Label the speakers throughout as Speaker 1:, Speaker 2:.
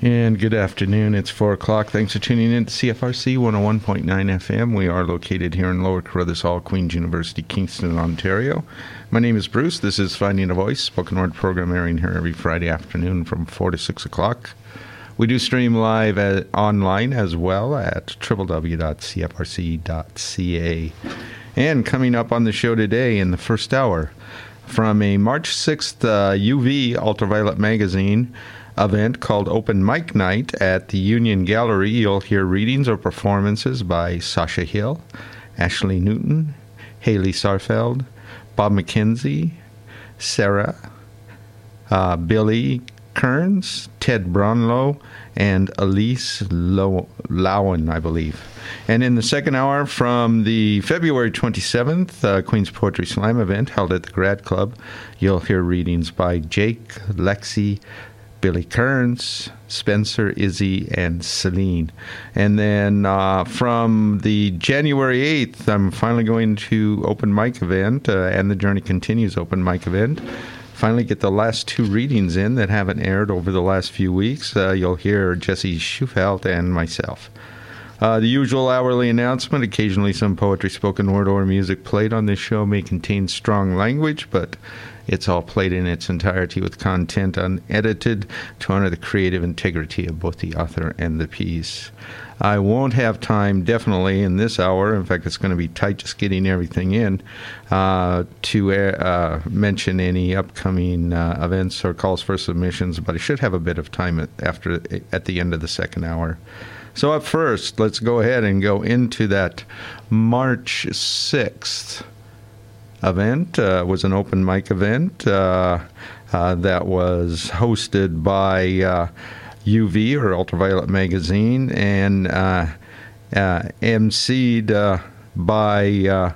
Speaker 1: And good afternoon. It's 4 o'clock. Thanks for tuning in to CFRC 101.9 FM. We are located here in Lower Carruthers Hall, Queen's University, Kingston, Ontario. My name is Bruce. This is Finding a Voice, spoken word program airing here every Friday afternoon from 4 to 6 o'clock. We do stream live at, online as well at www.cfrc.ca. And coming up on the show today in the first hour, from a March 6th uh, UV Ultraviolet magazine, event called Open Mic Night at the Union Gallery. You'll hear readings or performances by Sasha Hill, Ashley Newton, Haley Sarfeld, Bob McKenzie, Sarah, uh, Billy Kearns, Ted Brownlow, and Elise Lowen, I believe. And in the second hour, from the February 27th uh, Queen's Poetry Slam event held at the Grad Club, you'll hear readings by Jake, Lexi, Billy Kearns, Spencer, Izzy, and Celine. And then uh, from the January 8th, I'm finally going to open mic event, uh, and the Journey Continues open mic event. Finally, get the last two readings in that haven't aired over the last few weeks. Uh, you'll hear Jesse Schufelt and myself. Uh, the usual hourly announcement occasionally, some poetry, spoken word, or music played on this show may contain strong language, but it's all played in its entirety with content unedited to honor the creative integrity of both the author and the piece. I won't have time, definitely, in this hour. In fact, it's going to be tight just getting everything in uh, to uh, mention any upcoming uh, events or calls for submissions, but I should have a bit of time at, after at the end of the second hour. So, up first, let's go ahead and go into that March 6th event. Uh, was an open mic event uh, uh, that was hosted by UV uh, or Ultraviolet Magazine and uh, uh, emceed by.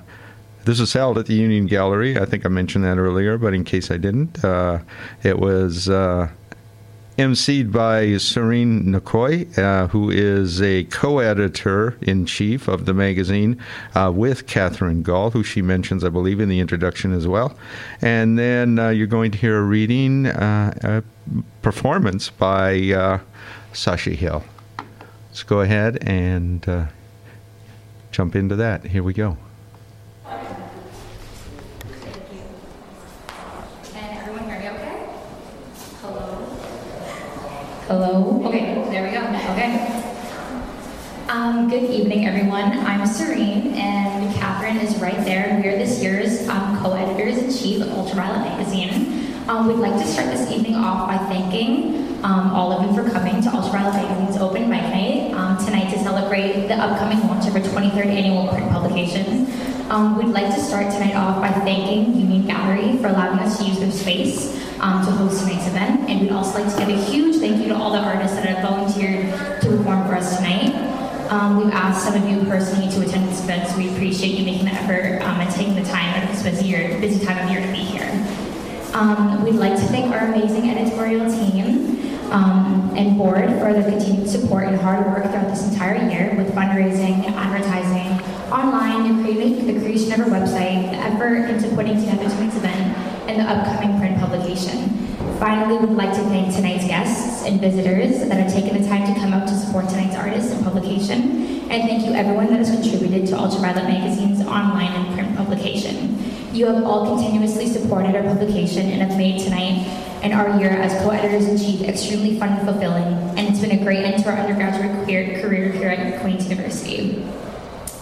Speaker 1: this was held at the Union Gallery. I think I mentioned that earlier, but in case I didn't, it was emceed by Serene Nkoy, uh, who is a co-editor in chief of the magazine uh, with Catherine Gall, who she mentions, I believe, in the introduction as well. And then uh, you're going to hear a reading, uh, a performance by uh, Hill. Let's go ahead and uh, jump into that. Here we go.
Speaker 2: Hello? Okay, there we go. Okay. Um, good evening, everyone. I'm Serene, and Catherine is right there. We are this year's um, co-editors-in-chief of Ultraviolet Magazine. Um, we'd like to start this evening off by thanking um, all of you for coming to Ultraviolet Magazine's Open Mic Night um, tonight to celebrate the upcoming launch of our 23rd annual print publication. Um, we'd like to start tonight off by thanking Union Gallery for allowing us to use their space um, to host tonight's event. And we'd also like to give a huge thank you to all the artists that have volunteered to perform for us tonight. Um, we've asked some of you personally to attend this event, so we appreciate you making the effort um, and taking the time out of this busy, year, busy time of year to be here. Um, we'd like to thank our amazing editorial team um, and board for their continued support and hard work throughout this entire year with fundraising, advertising, online, and creating, the creation of our website, the effort into putting together tonight's event, and the upcoming print publication. Finally, we'd like to thank tonight's guests and visitors that have taken the time to come out to support tonight's artists and publication. And thank you everyone that has contributed to Ultraviolet Magazine's online and print publication. You have all continuously supported our publication and have made tonight and our year as co-editors-in-chief extremely fun and fulfilling, and it's been a great end to our undergraduate career here at Queen's University.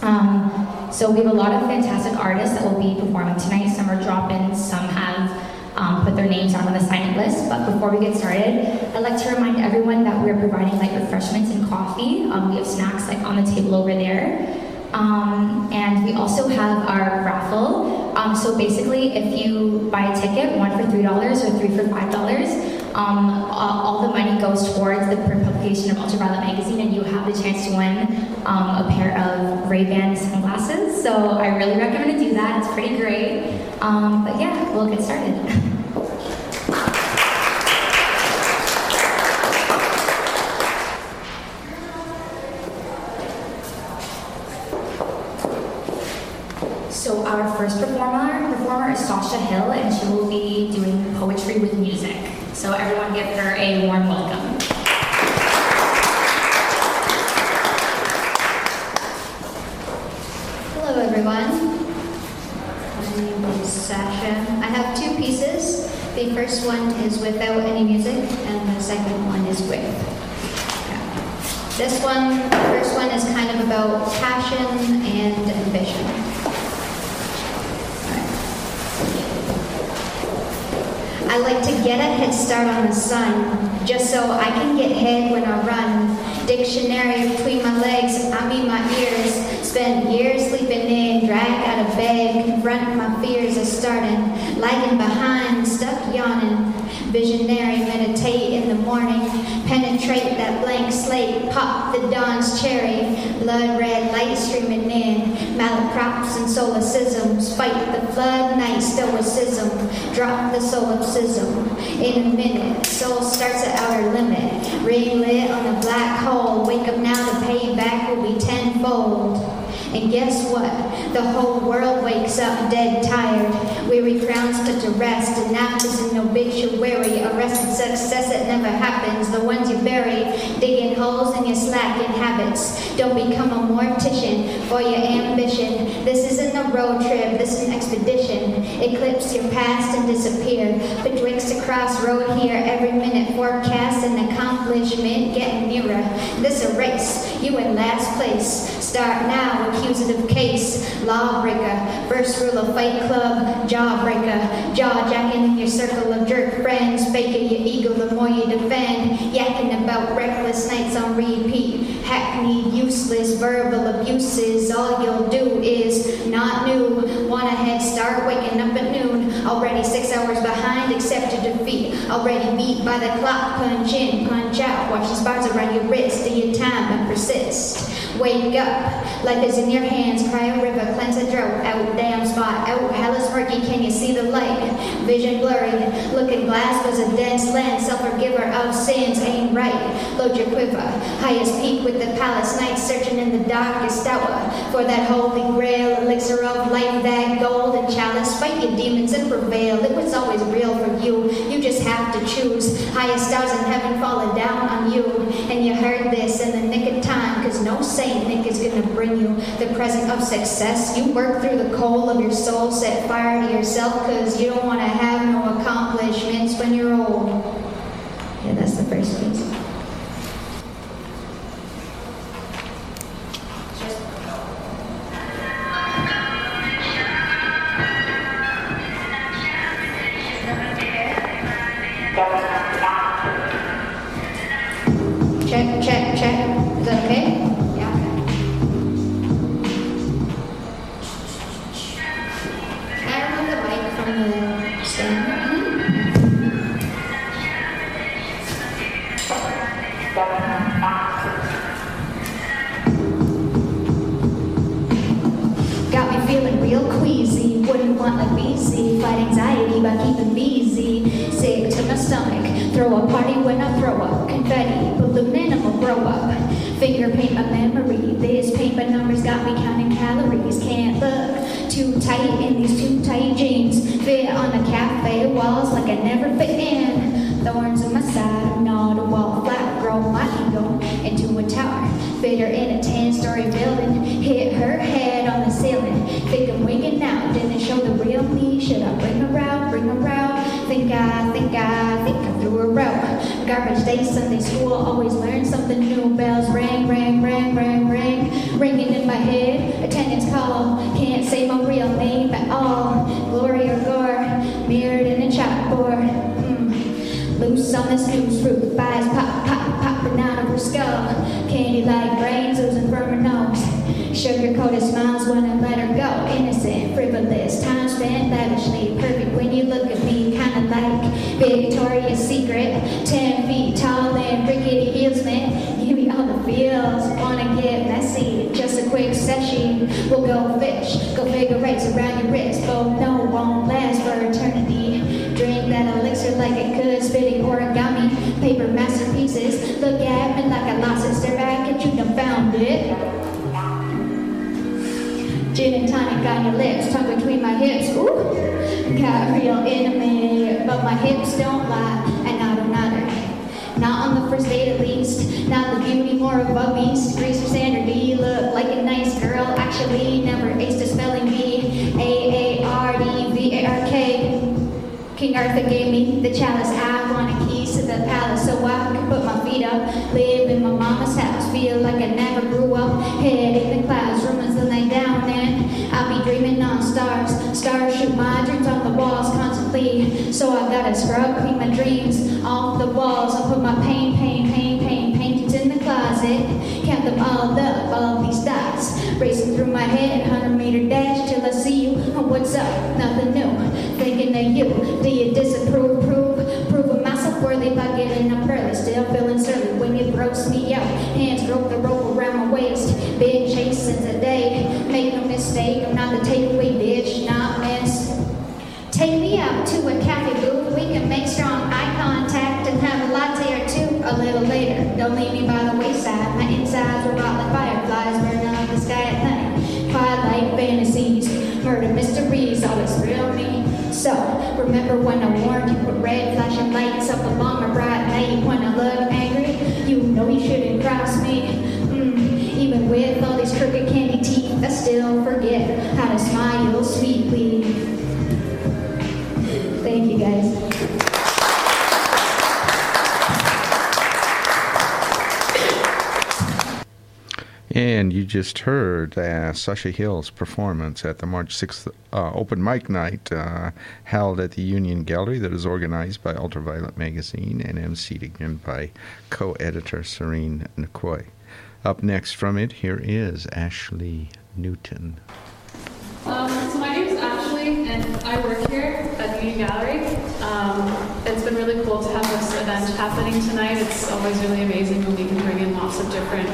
Speaker 2: Um, so we have a lot of fantastic artists that will be performing tonight. Some are drop-ins, some have um, put their names on the sign-up list. But before we get started, I'd like to remind everyone that we're providing light refreshments and coffee. Um, we have snacks like on the table over there. Um, and we also have our raffle. Um, so basically, if you buy a ticket, one for $3 or three for $5, um, all the money goes towards the publication of Ultraviolet Magazine, and you have the chance to win um, a pair of Ray-Ban sunglasses. So I really recommend to do that. It's pretty great. Um, but yeah, we'll get started. So our first performer, performer is Sasha Hill, and she will be doing poetry with music. So everyone give her a warm welcome.
Speaker 3: First one is without any music, and the second one is with. This one, the first one is kind of about passion and ambition. I like to get a head start on the sun, just so I can get head when I run. Dictionary between my legs, I mean my ears. Spent years sleeping in, dragged out of bed, confront my fears of starting. Lagging behind, yawning. Visionary, meditate in the morning, penetrate that blank slate, pop the dawn's cherry, blood red light streaming in, malaprops and solecisms, fight the flood night stoicism, drop the solipsism. In a minute, soul starts at outer limit, ring lit on a black hole, wake up now, the payback will be tenfold. And guess what? The whole world wakes up dead tired. Weary crowns put to rest, and now there's an obituary. Arrested success that never happens. The ones you bury, digging holes in your slacking habits. Don't become a mortician for your ambition. This isn't a road trip, this is an expedition. Eclipse your past and disappear. Betwixt a crossroad here, every minute forecast an accomplishment getting nearer. This a race, you in last place. Start now, accusative case, lawbreaker, first rule of fight club, jawbreaker, jaw jacking in your circle of jerk friends, faking your ego the more you defend, yakking about reckless nights on repeat, hackneyed, useless verbal abuses. All you'll do is not new. Want a head start, waking up at noon, already six hours behind, accept defeat, already beat by the clock, punch in, punch out, watch the spars around your wrist, do your time and persist. Wake up, life is in your hands, cry a river, cleanse a drought, out, damn spot, out, hell is murky, can you see the light? Vision blurry, looking glass was a dense lens, self-forgiver of sins, ain't right, load your quiver, highest peak with the palace nights, searching in the darkest hour, for that holy grail, elixir of life, that golden chalice, fight your demons and prevail, it was always real for you, you just have to choose, highest stars in heaven falling down on you, and you heard this in the nick of time, cause no saint Nick is to bring you the present of success. You work through the coal of your soul, set fire to yourself because you don't want to have no accomplishments when you're old. So I gotta scrub clean my dreams off the walls. I put my pain, pain, pain, pain, paintings in the closet. Count them all up, all these dots. Racing through my head, 100 meter dash till I see you. Oh, what's up? Nothing remember when I warned you with red flashing lights up along a bright night. When I look angry, you know you shouldn't cross me. Mm, even with all these crooked candy teeth, I still forget
Speaker 1: And you just heard uh, Sasha Hill's performance at the March 6th uh, open mic night uh, held at the Union Gallery that is organized by Ultraviolet Magazine and emceed again by co editor Serene Nkoy. Up next from it, here is Ashley Newton.
Speaker 4: Um, so my name is Ashley, and I work here at the Union Gallery. Um, it's been really cool to have this event happening tonight. It's always really amazing when we can bring in lots of different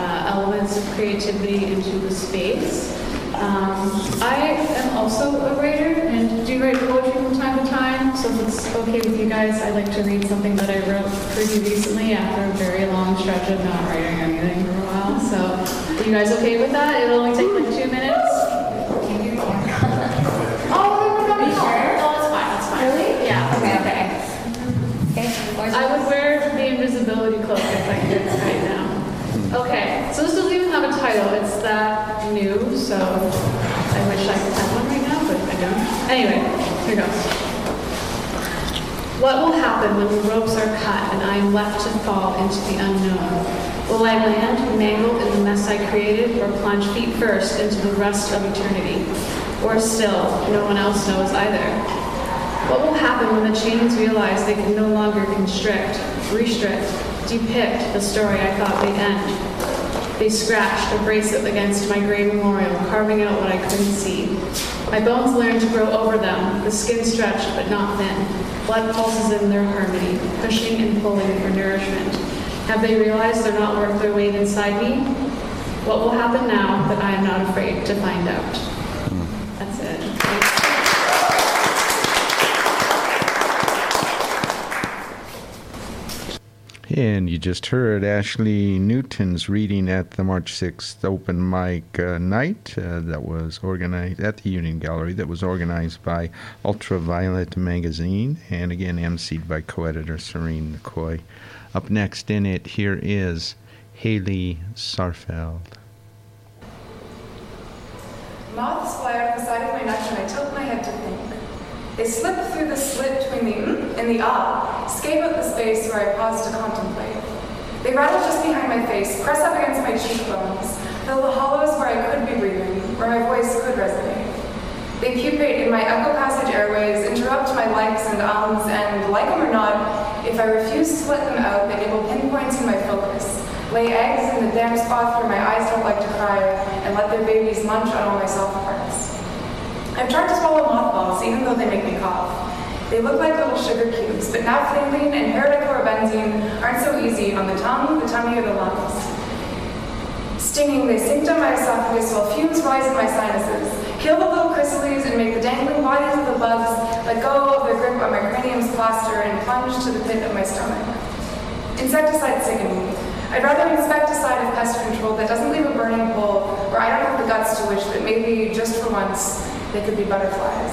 Speaker 4: uh, elements of creativity into the space. Um, I am also a writer and do write poetry from time to time. So if it's okay with you guys, I'd like to read something that I wrote pretty recently after a very long stretch of not writing anything for a while. So are you guys okay with that? It'll only take like two minutes. Title. It's that new, so I wish I could have one right now, but I don't. Anyway, here goes. What will happen when the ropes are cut and I am left to fall into the unknown? Will I land mangled in the mess I created or plunge feet first into the rust of eternity? Or still, no one else knows either. What will happen when the chains realize they can no longer constrict, restrict, depict the story I thought they'd end? They scratched a bracelet against my gray memorial, carving out what I couldn't see. My bones learned to grow over them, the skin stretched but not thin. Blood pulses in their harmony, pushing and pulling for nourishment. Have they realized they're not worth their weight inside me? What will happen now that I am not afraid to find out? That's it.
Speaker 1: And you just heard Ashley Newton's reading at the March 6th open mic uh, night uh, that was organized at the Union Gallery, that was organized by Ultraviolet Magazine, and again emceed by co editor Serene McCoy. Up next in it, here is Haley Sarfeld.
Speaker 5: Moths fly out of the side of my neck and I tilt my head to think. They slip through the slit between the mm and the ah, scape out the space where I pause to contemplate. They rattle just behind my face, press up against my cheekbones, fill the hollows where I could be breathing, where my voice could resonate. They pupate in my echo passage airways, interrupt my likes and ums, and like them or not, if I refuse to let them out, they nibble pinpoints in my focus, lay eggs in the damp spots where my eyes don't like to cry, and let their babies munch on all my soft parts. I've tried to swallow mothballs, even though they make me cough. They look like little sugar cubes, but naphthalene and paradichlorobenzene aren't so easy on the tongue, the tummy, or the lungs. Stinging, they sink down my esophagus while fumes rise in my sinuses, kill the little chrysalides and make the dangling bodies of the bugs let go of their grip on my cranium's plaster and plunge to the pit of my stomach. Insecticide sicken me. I'd rather insecticide of pest control that doesn't leave a burning hole where I don't have the guts to wish that maybe, just for once, they could be butterflies.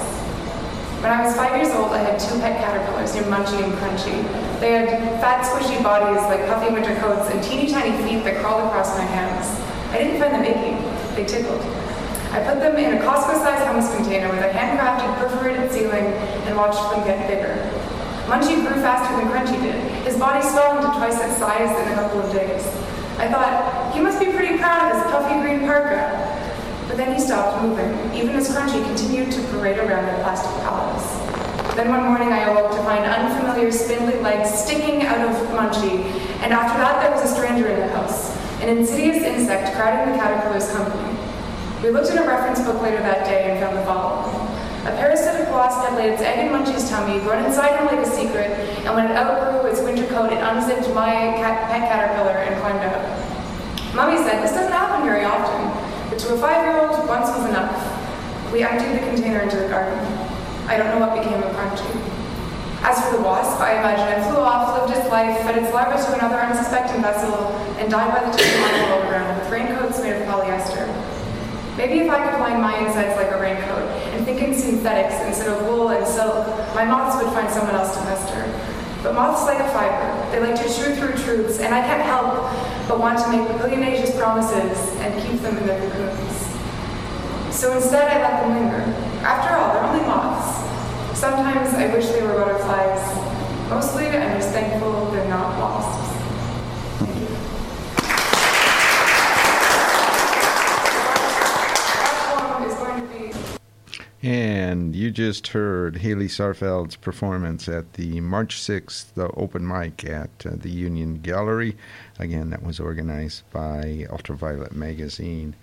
Speaker 5: When I was five years old, I had two pet caterpillars named Munchie and Crunchy. They had fat, squishy bodies like puffy winter coats and teeny tiny feet that crawled across my hands. I didn't find them icky, they tickled. I put them in a Costco-sized hummus container with a handcrafted perforated ceiling and watched them get bigger. Munchie grew faster than Crunchy did. His body swelled to twice its size in a couple of days. I thought, he must be pretty proud of his puffy green parka. Then he stopped moving, even as Crunchy continued to parade around in plastic pallets. Then one morning I awoke to find unfamiliar spindly legs sticking out of Munchie, and after that there was a stranger in the house, an insidious insect crowding the caterpillar's company. We looked in a reference book later that day and found the following. A parasitic wasp had laid its egg in Munchie's tummy, grown inside him like a secret, and when it outgrew its winter coat, it unzipped my cat- pet caterpillar and climbed out. Mummy said this doesn't happen very often, to a five-year-old, once was enough. We emptied the container into the garden. I don't know what became of Crunchy. As for the wasp, I imagine it flew off, lived its life, fed its larvae to another unsuspecting vessel, and died by the time the rolled around with raincoats made of polyester. Maybe if I could line my insides like a raincoat and think in synthetics instead of wool and silk, my moths would find someone else to pester. But moths like a fiber. They like to chew through truths, and I can't help but want to make billionaires promises and keep them in their cocoons. So instead, I let them linger. After all, they're only moths. Sometimes I wish they were butterflies. Mostly, I'm just thankful they're not wasps. That poem is going to be
Speaker 1: And you just heard Haley Sarfeld's performance at the March 6th the open mic at uh, the Union Gallery. Again, that was organized by Ultraviolet Magazine.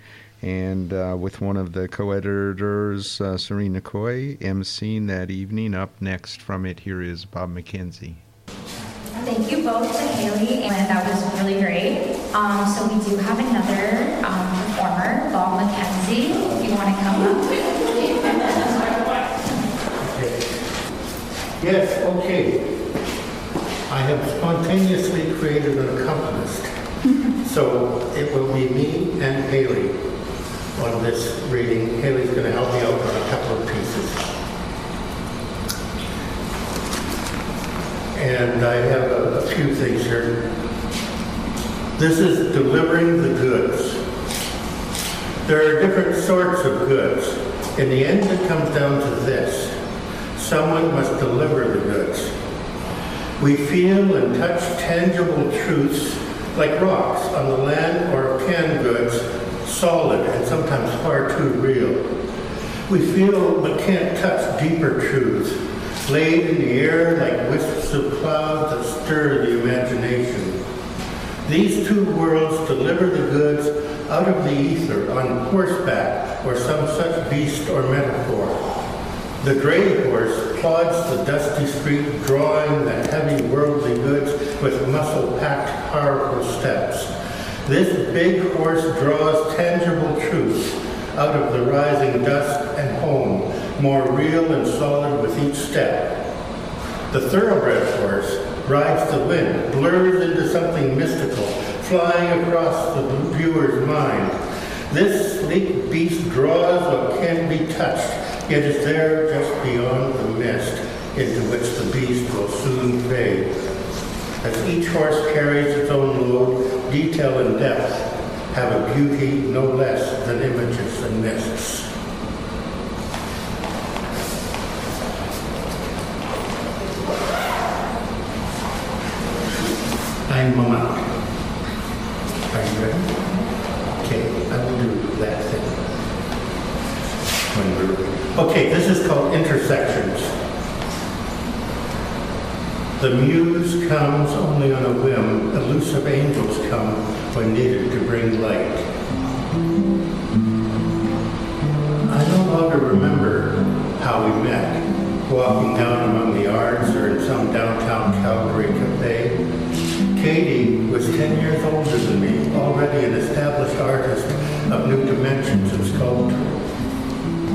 Speaker 1: And uh, with one of the co editors, uh, Serena Coy, emceeing that evening. Up next from it, here is Bob McKenzie.
Speaker 2: Thank you both to Haley, and that was really great. Um, so we do have another um, performer, Bob McKenzie, if you want to come up.
Speaker 6: Yes, okay. I have spontaneously created an accompanist. So it will be me and Haley on this reading. Haley's going to help me out on a couple of pieces. And I have a, a few things here. This is delivering the goods. There are different sorts of goods. In the end, it comes down to this. Someone must deliver the goods. We feel and touch tangible truths like rocks on the land or canned goods, solid and sometimes far too real. We feel but can't touch deeper truths, laid in the air like wisps of clouds that stir the imagination. These two worlds deliver the goods out of the ether on horseback or some such beast or metaphor. The gray horse plods the dusty street, drawing the heavy worldly goods with muscle-packed, powerful steps. This big horse draws tangible truths out of the rising dust and home, more real and solid with each step. The thoroughbred horse rides the wind, blurs into something mystical, flying across the viewer's mind. This sleek beast draws what can be touched, yet is there just beyond the mist into which the beast will soon fade. As each horse carries its own load, detail and depth have a beauty no less than images and mists. I'm Mama. Are you ready? Okay, I will do that thing. When we're ready. Okay, this is called intersections. The muse comes only on a whim. Elusive angels come when needed to bring light. I no longer remember how we met, walking down among the yards or in some downtown Calgary cafe. Katie was 10 years older than me, already an established artist of new dimensions in sculpture.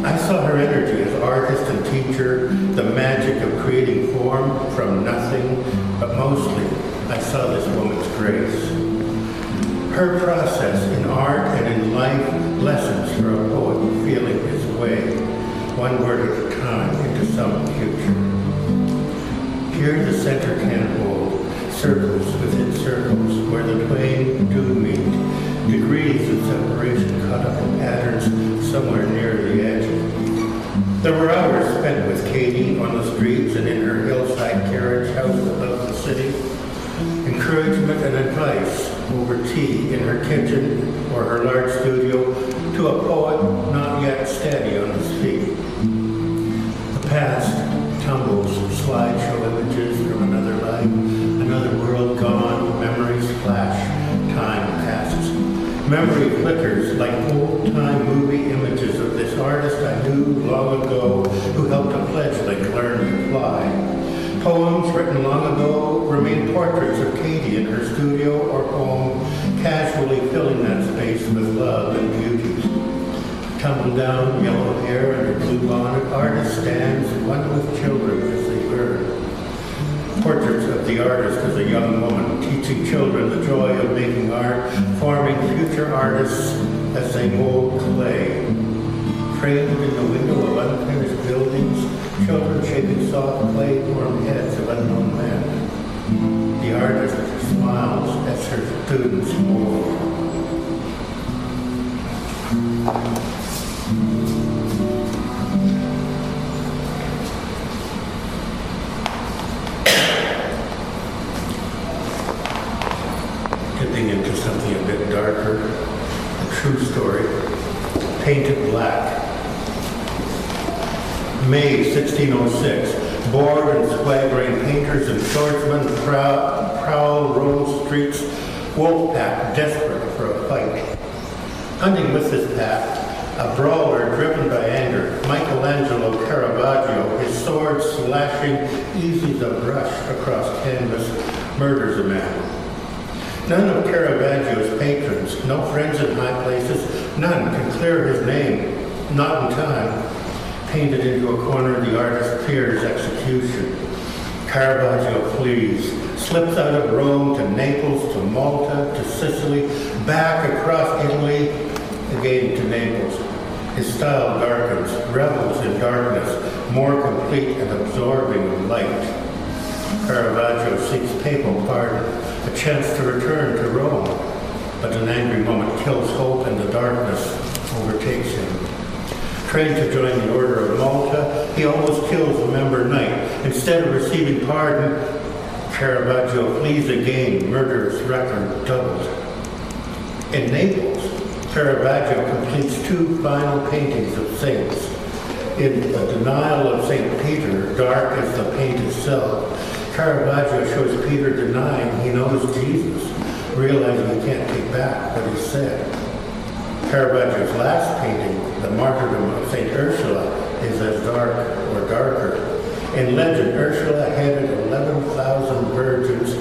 Speaker 6: I saw her energy as artist and teacher, the magic of creating form from nothing, but mostly I saw this woman's grace. Her process in art and in life lessons for a poet feeling his way, one word at a time, into some future. Here the center can hold, circles within circles, where the twain do meet, degrees of separation caught up in patterns somewhere near the edge. There were hours spent with Katie on the streets and in her hillside carriage house above the city. Encouragement and advice over tea in her kitchen or her large studio to a poet not yet steady on his feet. The past tumbles, slideshow images from another life, another world gone, Memory flickers like old-time movie images of this artist I knew long ago who helped a fledgling learn to fly. Poems written long ago remain portraits of Katie in her studio or home, casually filling that space with love and beauty. Tumble down yellow hair and her blue bonnet, artist stands, one with children as they burn. Portraits of the artist as a young woman, teaching children the joy of making art, forming future artists as they mold clay. Framed in the window of unfinished buildings, Children shaping soft clay formed heads of unknown men. The artist smiles as her students move. 1606, bored and swaggering painters and swordsmen prowl, prowl Rome streets, wolf pack desperate for a fight. Hunting with this pack, a brawler driven by anger, Michelangelo Caravaggio, his sword slashing easy as a brush across canvas, murders a man. None of Caravaggio's patrons, no friends in high places, none can clear his name, not in time painted into a corner the artist fears execution. Caravaggio flees, slips out of Rome to Naples, to Malta, to Sicily, back across Italy, again to Naples. His style darkens, revels in darkness, more complete and absorbing light. Caravaggio seeks papal pardon, a chance to return to Rome, but an angry moment kills hope and the darkness overtakes him trained to join the Order of Malta, he almost kills a member knight. Instead of receiving pardon, Caravaggio flees again, murderous record doubled. In Naples, Caravaggio completes two final paintings of saints. In The Denial of St. Peter, dark as the paint itself, Caravaggio shows Peter denying he knows Jesus, realizing he can't take back what he said. Caravaggio's last painting, The Martyrdom of St. Ursula, is as dark or darker. In legend, Ursula headed 11,000 virgins,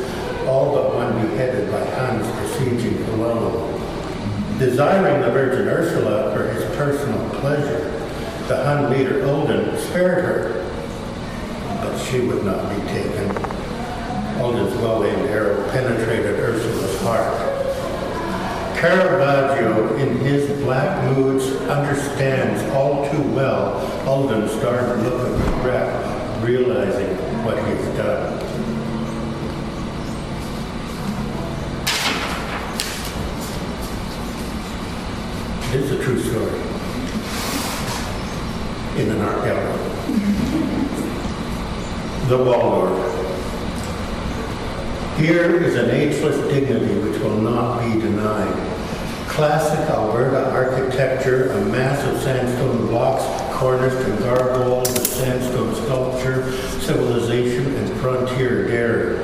Speaker 6: all but one beheaded by Huns besieging Cologne. Desiring the Virgin Ursula for his personal pleasure, the Hun leader Ulden spared her, but she would not be taken. Ulden's well-aimed arrow penetrated Ursula's heart. Caravaggio, in his black moods, understands all too well Ulden's dark look of regret, realizing what he's done. It is a true story in an art gallery. the Waldorf. Here is an ageless dignity which will not be denied. Classic Alberta architecture, a mass of sandstone blocks, cornice and gargoyle, sandstone sculpture, civilization, and frontier daring.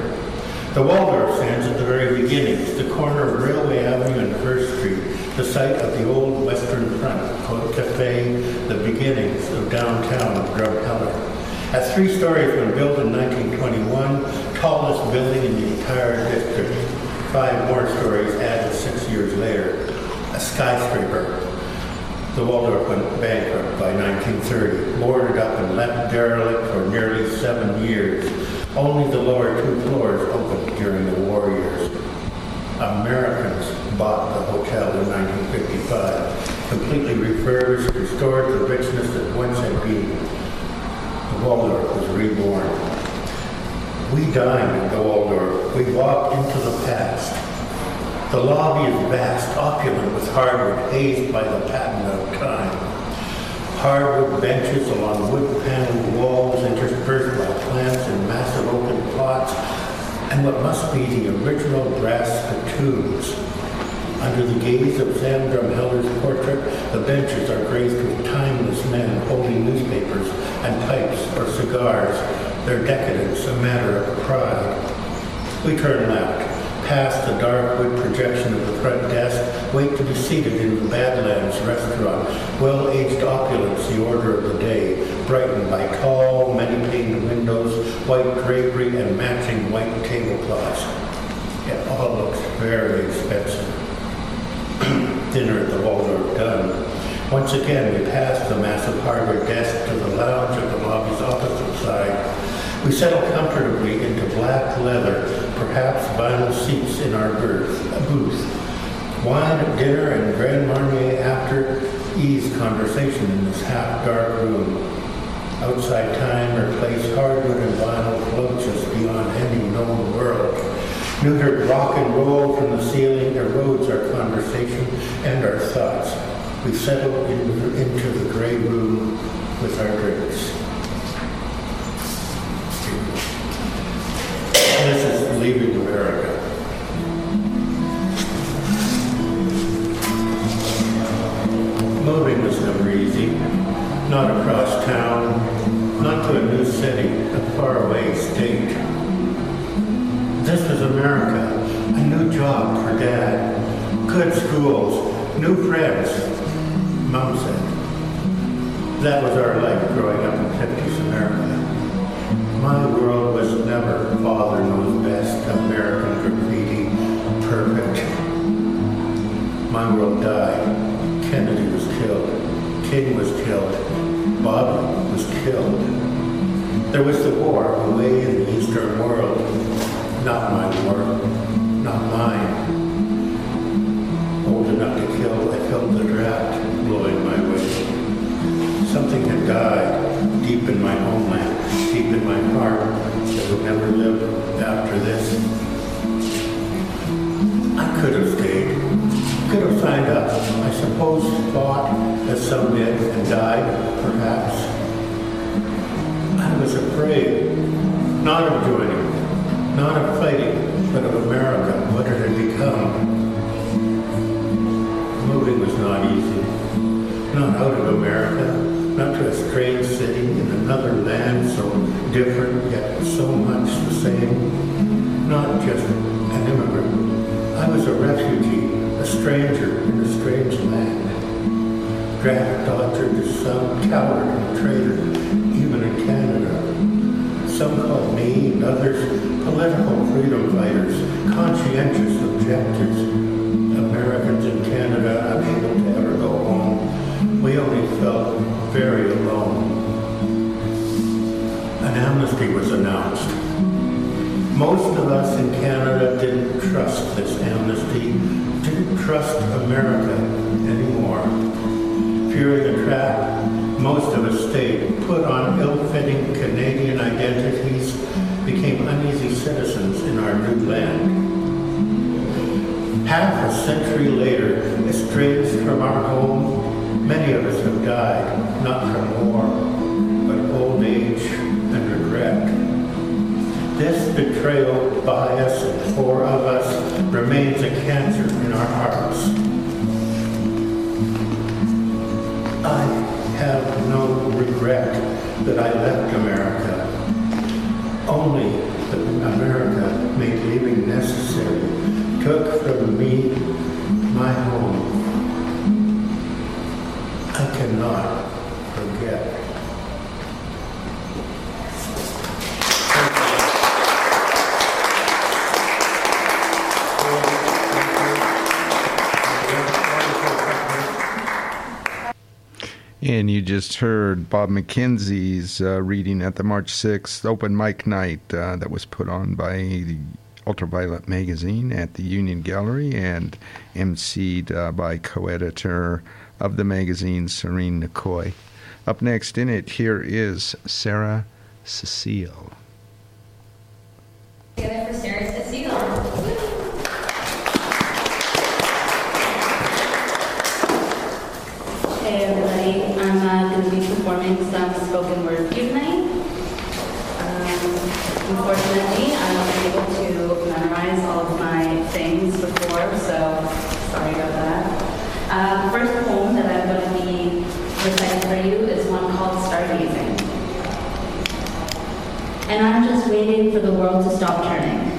Speaker 6: The Waldorf stands at the very beginnings, the corner of Railway Avenue and First Street, the site of the old Western Front, Cote Cafe, the beginnings of downtown Drumheller. At three stories when built in 1921, tallest building in the entire district. Five more stories added six years later. A skyscraper. The Waldorf went bankrupt by 1930, boarded up and left derelict for nearly seven years. Only the lower two floors opened during the war years. Americans bought the hotel in 1955, completely refurbished, restored the richness that once had been. The Waldorf was reborn. We dined in the Waldorf. We walked into the past. The lobby is vast, opulent with hardwood, hazed by the patent of time. Hardwood benches along wood-paneled walls interspersed by plants in massive open pots, and what must be the original brass spittoons. Under the gaze of Sam Drumheller's portrait, the benches are graced with timeless men holding newspapers and pipes or cigars, their decadence a matter of pride. We turn left, past the dark wood projection of the front desk, wait to be seated in the Badlands restaurant, well-aged opulence, the order of the day, brightened by tall, many-paned windows, white drapery, and matching white tablecloths. It all looks very expensive. Dinner at the Waldorf done. Once again, we pass the massive hardwood desk to the lounge of the lobby's opposite side. We settle comfortably into black leather, perhaps vinyl seats in our berth, booth. Wine at dinner and Grand Marnier after ease conversation in this half-dark room. Outside time or place, hardwood and vinyl float just beyond any known world. Neutered rock and roll from the ceiling erodes our conversation and our thoughts. We settle in, into the gray room with our drinks. Dad, good schools, new friends, Mom said. That was our life growing up in 50s America. My world was never Father Knows Best, American graffiti, perfect. My world died. Kennedy was killed. King was killed. Bobby was killed. There was the war away in the Eastern world. Not my world. not mine. Deep in my homeland, deep in my heart, that would never live after this. I could have stayed, could have signed up. I suppose fought as some did and died, perhaps. I was afraid, not of joining, not of fighting, but of America, what it had become. Moving was not easy. Not out of America, not a strange city in another land so different yet so much the same. Not just an immigrant. I was a refugee, a stranger in a strange land. Draft dodger to some coward and traitor, even in Canada. Some called me and others political freedom fighters, conscientious objectors, Americans in Canada unable to ever go home. We only felt very alone. An amnesty was announced. Most of us in Canada didn't trust this amnesty, didn't trust America anymore. Fearing a trap, most of us stayed, put on ill-fitting Canadian identities, became uneasy citizens in our new land. Half a century later, estranged from our home, many of us have died, not from war, but old age and regret. This betrayal by us and for of us remains a cancer in our hearts. I have no regret that I left America. Only that America made leaving necessary, took from me cannot forget.
Speaker 1: And you just heard Bob McKenzie's uh, reading at the March 6th open mic night uh, that was put on by the Ultraviolet magazine at the Union Gallery and emceed uh, by co editor of the magazine, Serene Nicoy. Up next in it, here is.
Speaker 2: Sarah Cecile.
Speaker 7: Hey everybody, I'm uh, going to be performing some spoken word for you tonight. Um, unfortunately, I wasn't able to memorize all of my things before, so sorry about that. Uh, the first poem that I'm going to be reciting for you is one called Stargazing. And I'm just waiting for the world to stop turning.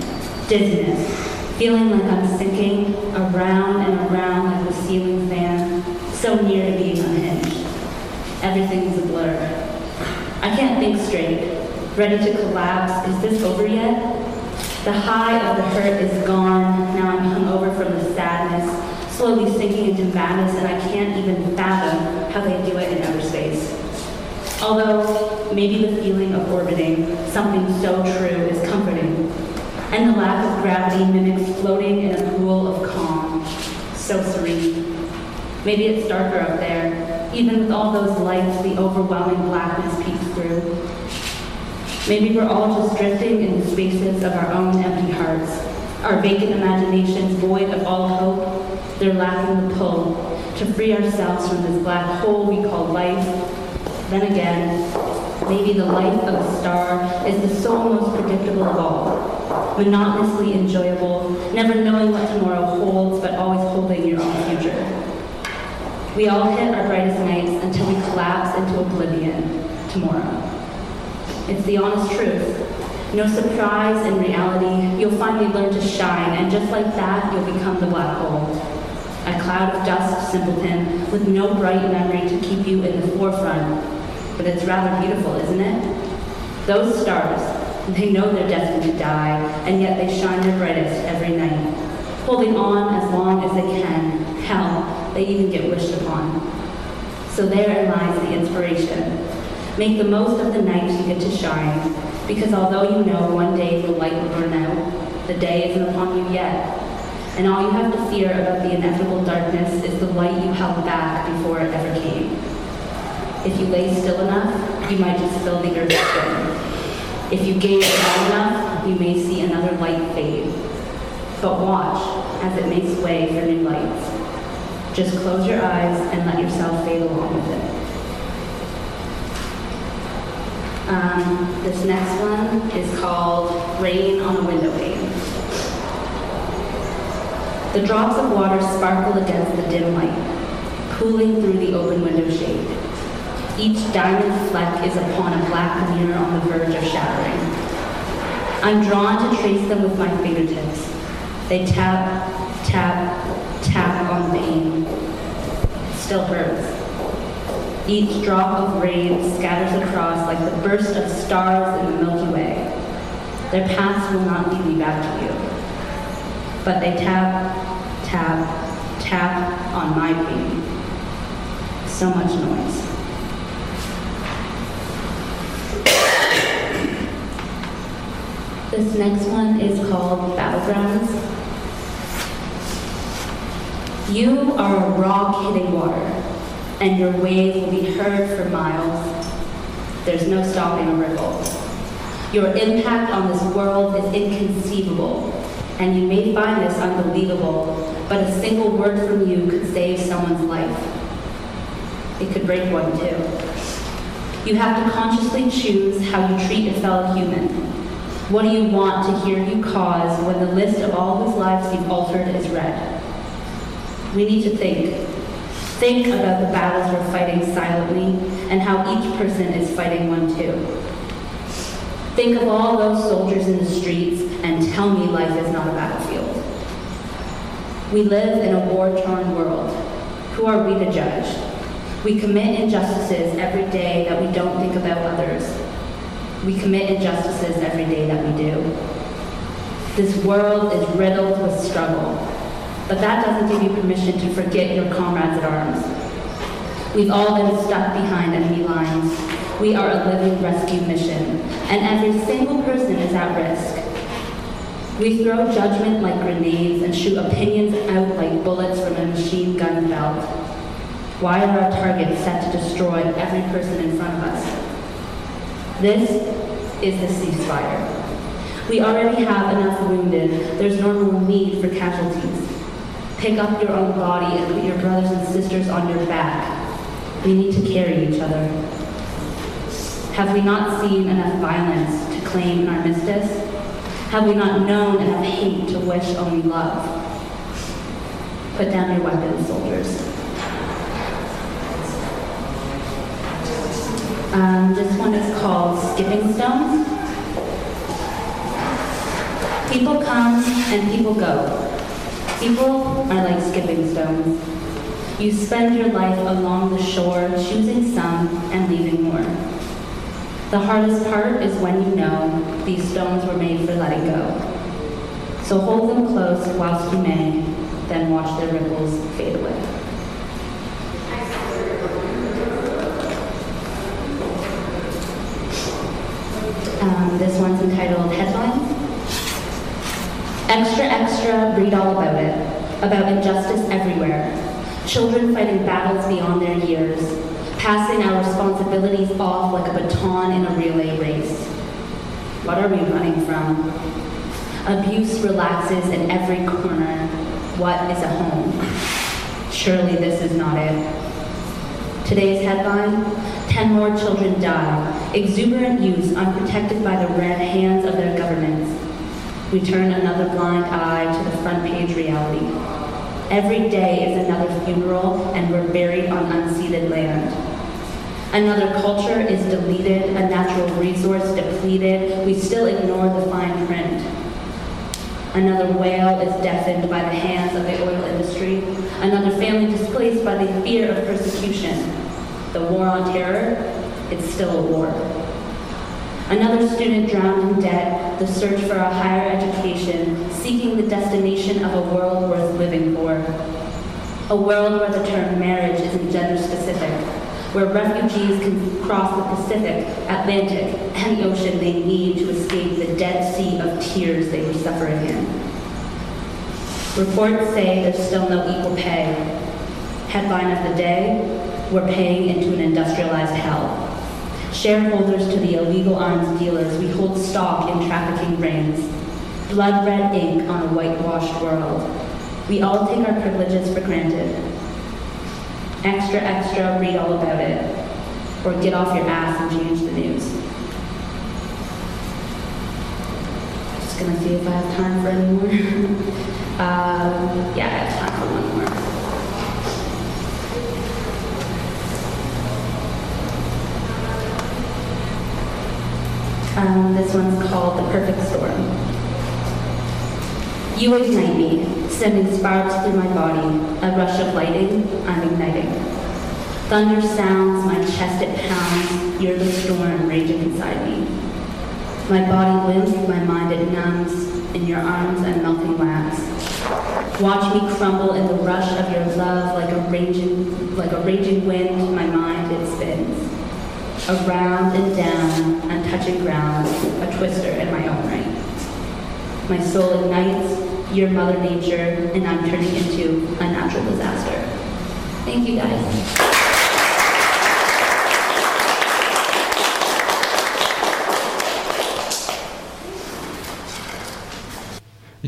Speaker 7: Dizziness, feeling like I'm sinking around and around like a ceiling fan, so near to being unhinged. Everything's a blur. I can't think straight. Ready to collapse. Is this over yet? The high of the hurt is gone. Now I'm hung over from the sadness, slowly sinking into madness, and I can't even fathom how they do it in outer space. Although maybe the feeling of orbiting something so true is comforting, and the lack of gravity mimics floating in a pool of calm, so serene. Maybe it's darker up there, even with all those lights, the overwhelming blackness peeks through. Maybe we're all just drifting in the spaces of our own empty hearts, our vacant imaginations void of all hope. They're lacking the pull to free ourselves from this black hole we call life. Then again, maybe the life of a star is the sole most predictable of all, monotonously enjoyable, never knowing what tomorrow holds, but always holding your own future. We all hit our brightest nights until we collapse into oblivion tomorrow. It's the honest truth. No surprise in reality, you'll finally learn to shine, and just like that, you'll become the black hole. A cloud of dust simpleton with no bright memory to keep you in the forefront. But it's rather beautiful, isn't it? Those stars, they know they're destined to die, and yet they shine their brightest every night, holding on as long as they can. Hell, they even get wished upon. So therein lies the inspiration. Make the most of the night you get to shine, because although you know one day the light will burn out, the day isn't upon you yet. And all you have to fear about the inevitable darkness is the light you held back before it ever came. If you lay still enough, you might just feel the earth spin. If you gaze long enough, you may see another light fade. But watch as it makes way for new lights. Just close your eyes and let yourself fade along with it. Um, this next one is called Rain on a Window Pane. The drops of water sparkle against the dim light, pooling through the open window shade. Each diamond fleck is upon a black mirror on the verge of shattering. I'm drawn to trace them with my fingertips. They tap, tap, tap on pane. Still hurts. Each drop of rain scatters across like the burst of stars in the Milky Way. Their paths will not lead me back to you. But they tap, tap, tap on my pain. So much noise. This next one is called Battlegrounds. You are a rock hitting water, and your wave will be heard for miles. There's no stopping a ripple. Your impact on this world is inconceivable, and you may find this unbelievable, but a single word from you could save someone's life. It could break one too. You have to consciously choose how you treat a fellow human. What do you want to hear you cause when the list of all whose lives you've altered is read? We need to think. Think about the battles we're fighting silently and how each person is fighting one too. Think of all those soldiers in the streets and tell me life is not a battlefield. We live in a war-torn world. Who are we to judge? We commit injustices every day that we don't think about others. We commit injustices every day that we do. This world is riddled with struggle, but that doesn't give you permission to forget your comrades at arms. We've all been stuck behind enemy lines. We are a living rescue mission, and every single person is at risk. We throw judgment like grenades and shoot opinions out like bullets from a machine gun belt. Why are our targets set to destroy every person in front of us? This is the ceasefire. We already have enough wounded. There's no more need for casualties. Pick up your own body and put your brothers and sisters on your back. We need to carry each other. Have we not seen enough violence to claim an armistice? Have we not known enough hate to wish only love? Put down your weapons, soldiers. Um, this one is called Skipping Stones. People come and people go. People are like skipping stones. You spend your life along the shore, choosing some and leaving more. The hardest part is when you know these stones were made for letting go. So hold them close whilst you may, then watch their ripples fade away. Um, this one's entitled Headlines. Extra, extra, read all about it. About injustice everywhere. Children fighting battles beyond their years. Passing our responsibilities off like a baton in a relay race. What are we running from? Abuse relaxes in every corner. What is a home? Surely this is not it. Today's headline 10 more children die. Exuberant youths unprotected by the red hands of their governments. We turn another blind eye to the front page reality. Every day is another funeral, and we're buried on unceded land. Another culture is deleted, a natural resource depleted. We still ignore the fine print. Another whale is deafened by the hands of the oil industry. Another family displaced by the fear of persecution. The war on terror, it's still a war. Another student drowned in debt, the search for a higher education, seeking the destination of a world worth living for. A world where the term marriage isn't gender specific, where refugees can cross the Pacific, Atlantic, and the ocean they need to escape the dead sea of tears they were suffering in. Reports say there's still no equal pay. Headline of the day, we're paying into an industrialized hell. Shareholders to the illegal arms dealers, we hold stock in trafficking rings. Blood red ink on a whitewashed world. We all take our privileges for granted. Extra, extra, read all about it. Or get off your ass and change the news. Gonna see if I have time for any more. um, yeah, I have time for one more. Um, this one's called The Perfect Storm. You ignite me, sending sparks through my body, a rush of lighting, I'm igniting. Thunder sounds, my chest it pounds, you're the storm raging inside me. My body limps, my mind it numbs, in your arms I'm melting wax. Watch me crumble in the rush of your love like a raging, like a raging wind, my mind it spins. Around and down, I'm touching ground, a twister in my own right. My soul ignites, your mother nature, and I'm turning into a natural disaster. Thank you guys.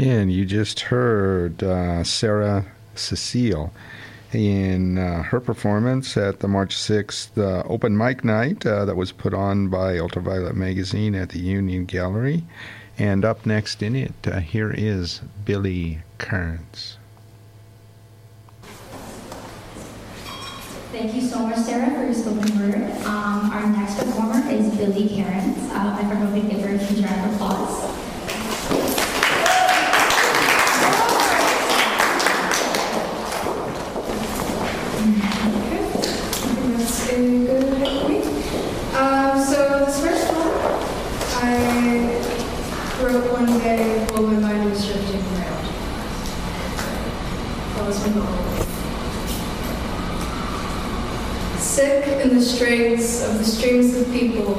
Speaker 1: And you just heard uh, Sarah Cecile in uh, her performance at the March 6th uh, open mic night uh, that was put on by Ultraviolet Magazine at the Union Gallery. And up next in it, uh, here is Billy Kearns.
Speaker 2: Thank you so much, Sarah, for your spoken word. Um, our next performer is Billy Cairns. Uh, everyone give her a huge round of applause.
Speaker 5: That's a good point. Um, so this first one, I wrote one day while my mind was drifting around. That was my goal. Sick in the strings of the strings of people,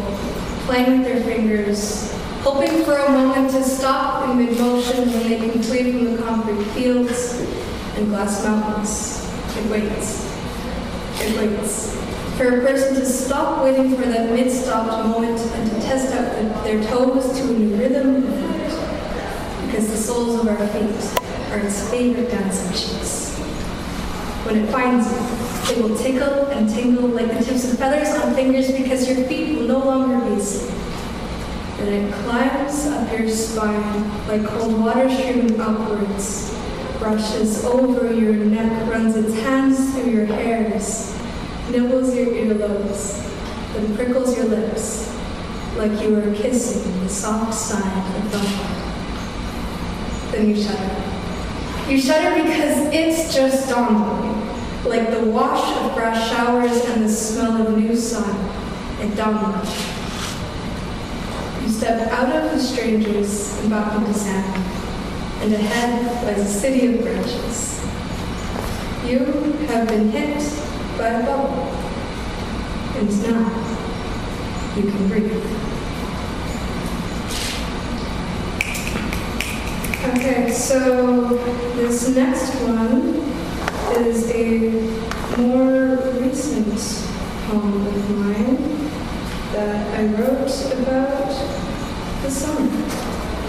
Speaker 5: playing with their fingers, hoping for a moment to stop in mid-motion when they can flee from the concrete fields and glass mountains. It waits. It waits for a person to stop waiting for that mid-stopped moment and to test out the, their toes to a new rhythm. Because the soles of our feet are its favorite dancing cheeks.
Speaker 8: when it finds you. It will tickle and tingle like the tips of feathers on fingers because your feet will no longer be asleep. Then it climbs up your spine like cold water streaming upwards, brushes over your neck, runs its hands through your hairs, nibbles your earlobes, then prickles your lips like you are kissing the soft side of the heart. Then you shudder. You shudder because it's just dawned like the wash of grass showers and the smell of new sun. It dawned. You step out of the strangers and back into sand, and ahead lies a city of branches. You have been hit by a bubble, and now you can breathe. Okay, so this next one is a more recent poem of mine that I wrote about the summer.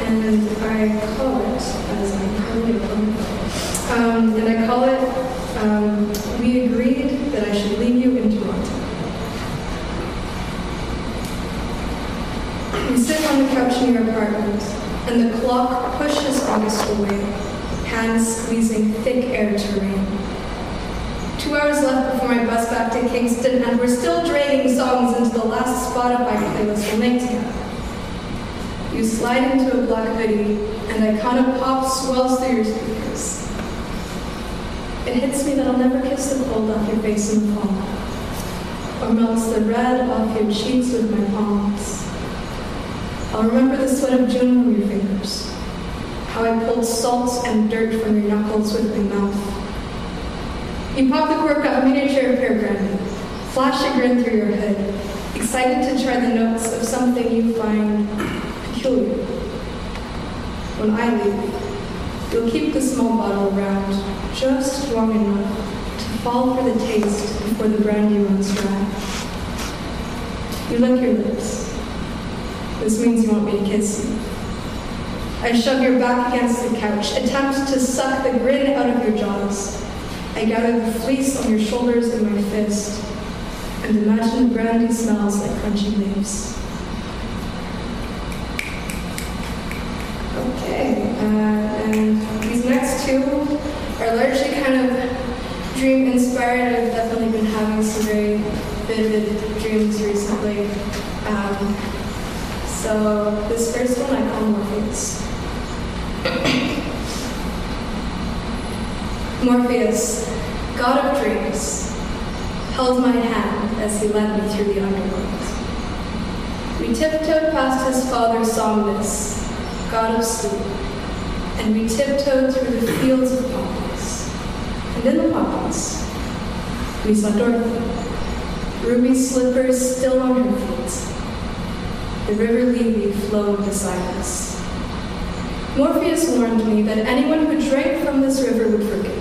Speaker 8: And I call it, as I'm calling it, um, and I call it, um, We Agreed That I Should Leave You in Toronto. We sit on the couch in your apartment, and the clock pushes August away, hands squeezing thick air to rain. Two hours left before my bus back to Kingston, and we're still dragging songs into the last Spotify playlist we'll make together. You slide into a black hoodie, and Icona pop swells through your speakers. It hits me that I'll never kiss the cold off your face in the fall, or melts the red off your cheeks with my palms. I'll remember the sweat of June on your fingers, how I pulled salt and dirt from your knuckles with my mouth. You pop the cork of miniature pear brandy, flash a grin through your hood, excited to try the notes of something you find peculiar. When I leave, you'll keep the small bottle around just long enough to fall for the taste before the brandy runs dry. You lick your lips. This means you want me to kiss you. I shove your back against the couch, attempt to suck the grin out of your jaws. I gather the fleece on your shoulders in my fist, and imagine brandy smells like crunchy leaves. Okay, uh, and these next two are largely kind of dream inspired. I've definitely been having some very vivid dreams recently. Um, so this first one I call Morpheus. Morpheus, god of dreams, held my hand as he led me through the underworld. We tiptoed past his father Somnus, god of sleep, and we tiptoed through the fields of poppies. And in the poppies, we saw Dorothy, ruby slippers still on her feet. The river Lethe flowed beside us. Morpheus warned me that anyone who drank from this river would forget.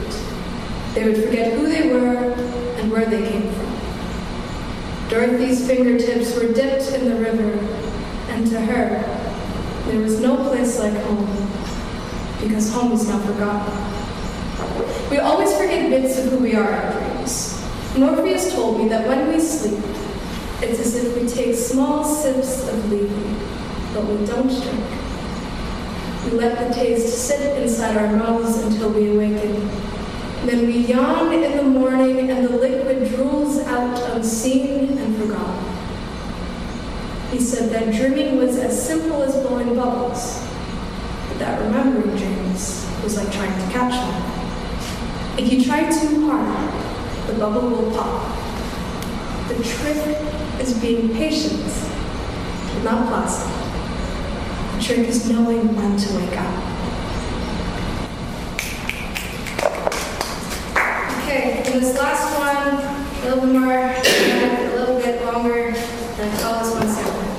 Speaker 8: They would forget who they were and where they came from. Dorothy's fingertips were dipped in the river, and to her, there was no place like home, because home is not forgotten. We always forget bits of who we are in dreams. Morpheus told me that when we sleep, it's as if we take small sips of Lethe, but we don't drink. We let the taste sit inside our mouths until we awaken. Then we yawn in the morning and the liquid drools out unseen and forgotten. He said that dreaming was as simple as blowing bubbles, but that remembering dreams was like trying to catch one. If you try too hard, the bubble will pop. The trick is being patient, not plastic. Trick is knowing when to wake up. Okay, this last one, a little bit more, a little bit longer, and call this one Sandman.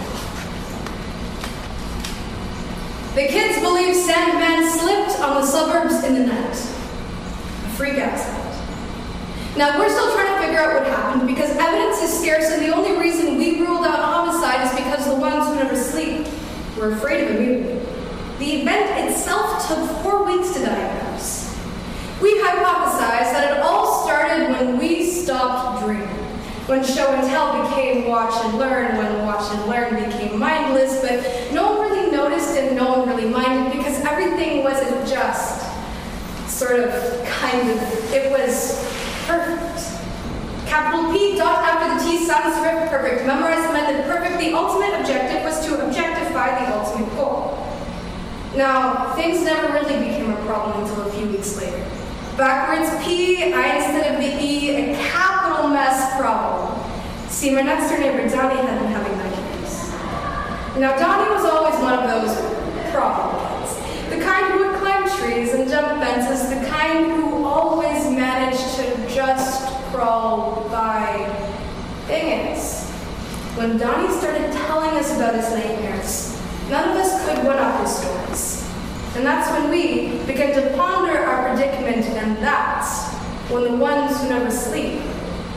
Speaker 8: The kids believe Sandman slipped on the suburbs in the night. A freak accident. Now, we're still trying to figure out what happened because evidence is scarce, and the only reason we ruled out homicide were afraid of the mutiny. The event itself took four weeks to diagnose. We hypothesized that it all started when we stopped dreaming when show and tell became watch and learn, when watch and learn became mindless, but no one really noticed and no one really minded because everything wasn't just sort of kind of, it was perfect. Capital P dot after the T sans serif perfect. Memorized method perfect. The ultimate objective was to objectify the ultimate goal. Now, things never really became a problem until a few weeks later. Backwards P, I instead of the E, a capital mess problem. See, my next door neighbor Donnie had been having nightmares. Now, Donnie was always one of those problem kids. The kind who would climb trees and jump fences, the kind who managed to just crawl by. Thing when Donnie started telling us about his nightmares, none of us could one up his stories. And that's when we began to ponder our predicament, and that's when the ones who never sleep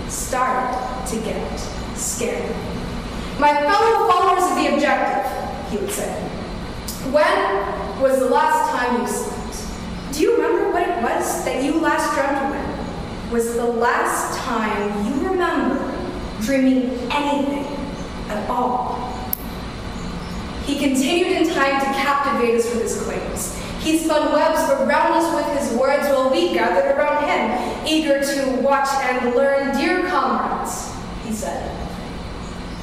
Speaker 8: started to get scared. My fellow followers of the objective, he would say, when was the last time you slept? Do you remember what it was that you last dreamt when? Was the last time you remember dreaming anything at all? He continued in time to captivate us with his claims. He spun webs around us with his words while we gathered around him, eager to watch and learn. Dear comrades, he said,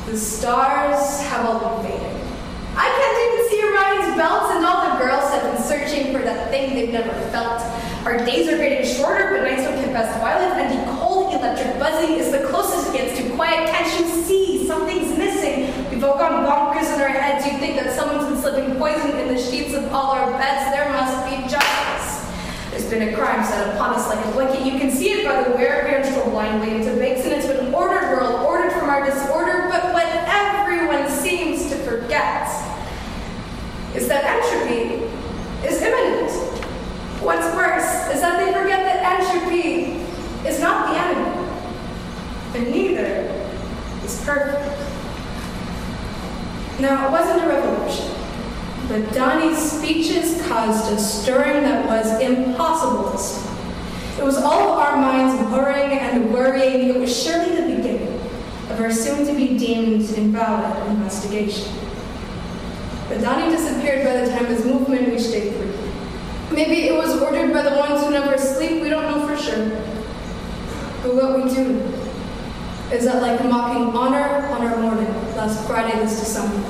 Speaker 8: the stars have all fading. I can't even see Orion's belts, and all the girls have been searching for that thing they've never felt. Our days are getting shorter, but nights don't get past violet, and the cold electric buzzing is the closest it gets to quiet. Can't you see? Something's missing. We've all gone bonkers in our heads. You think that someone's been slipping poison in the sheets of all our beds. There must be justice. There's been a crime set upon us like a blanket. You can see it by the wear of your blind leading to bakes, and it's been ordered, we're ordered from our disorder, but what everyone seems forget is that entropy is imminent. What's worse is that they forget that entropy is not the enemy, and neither is perfect. Now, it wasn't a revolution, but Donnie's speeches caused a stirring that was impossible to stop. It was all of our minds whirring and worrying. It was surely the beginning of our soon to be deemed invalid investigation. But Donnie disappeared by the time his movement reached day three. Maybe it was ordered by the ones who never sleep, we don't know for sure. But what we do is that like mocking honor on our morning last Friday this December.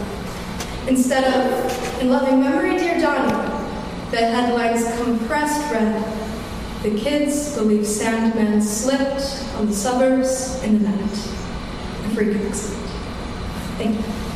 Speaker 8: Instead of, in loving memory, dear Donnie, the headlines compressed red. The kids believe Sandman slipped on the suburbs in the night. A freak accident. Thank you.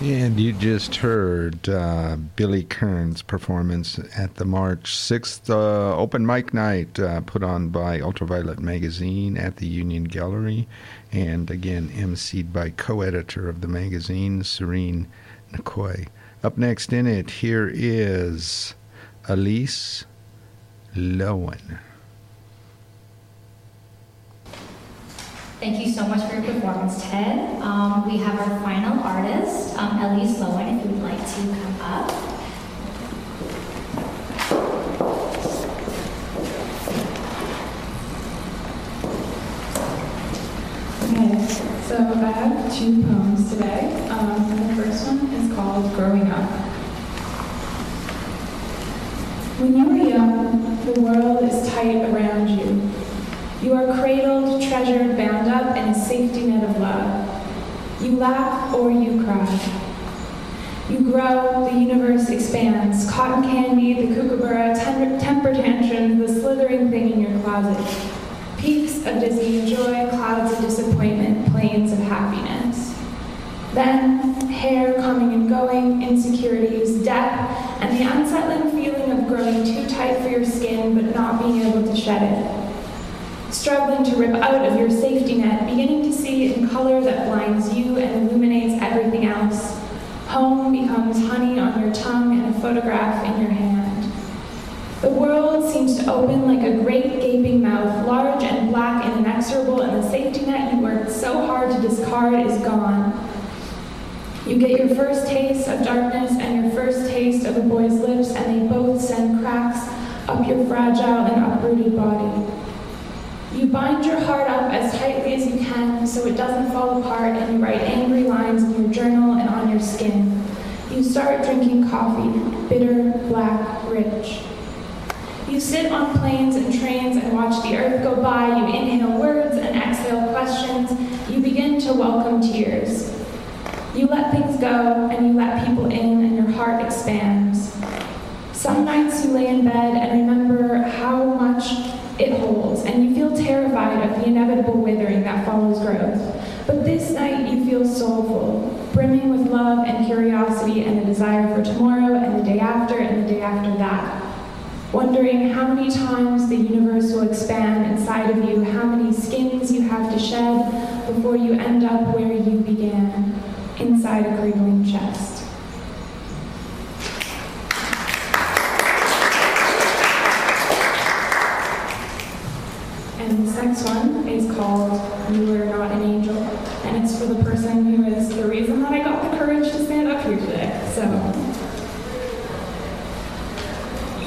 Speaker 1: And you just heard uh, Billy Kern's performance at the March 6th uh, open mic night uh, put on by Ultraviolet Magazine at the Union Gallery. And again, emceed by co editor of the magazine, Serene Nkoy. Up next in it, here is Elise Lowen.
Speaker 2: Thank you so much for your performance, Ted. Um, we have our final artist, um, Elise Lowen, if you would like to come up.
Speaker 9: So I have two poems today. Um, the first one is called Growing Up. When you are young, the world is tight around you. You are cradled, in a safety net of love. You laugh or you cry. You grow, the universe expands. Cotton candy, the kookaburra, temper, temper tantrum, the slithering thing in your closet. Peaks of Disney joy, clouds of disappointment, planes of happiness. Then, hair coming and going, insecurities, death, and the unsettling feeling of growing too tight for your skin but not being able to shed it. Struggling to rip out of your safety net, beginning to see in color that blinds you and illuminates everything else. Home becomes honey on your tongue and a photograph in your hand. The world seems to open like a great gaping mouth, large and black and inexorable, and the safety net you worked so hard to discard is gone. You get your first taste of darkness and your first taste of a boy's lips, and they both send cracks up your fragile and uprooted body. You bind your heart up as tightly as you can so it doesn't fall apart, and you write angry lines in your journal and on your skin. You start drinking coffee, bitter, black, rich. You sit on planes and trains and watch the earth go by. You inhale words and exhale questions. You begin to welcome tears. You let things go and you let people in, and your heart expands. Some nights you lay in bed and remember how much it holds, and you of the inevitable withering that follows growth. But this night you feel soulful, brimming with love and curiosity and a desire for tomorrow and the day after and the day after that wondering how many times the universe will expand inside of you, how many skins you have to shed before you end up where you began, inside a cradling chest. And this next one is called You Are Not an Angel, and it's for the person who is the reason that I got the courage to stand up here today. So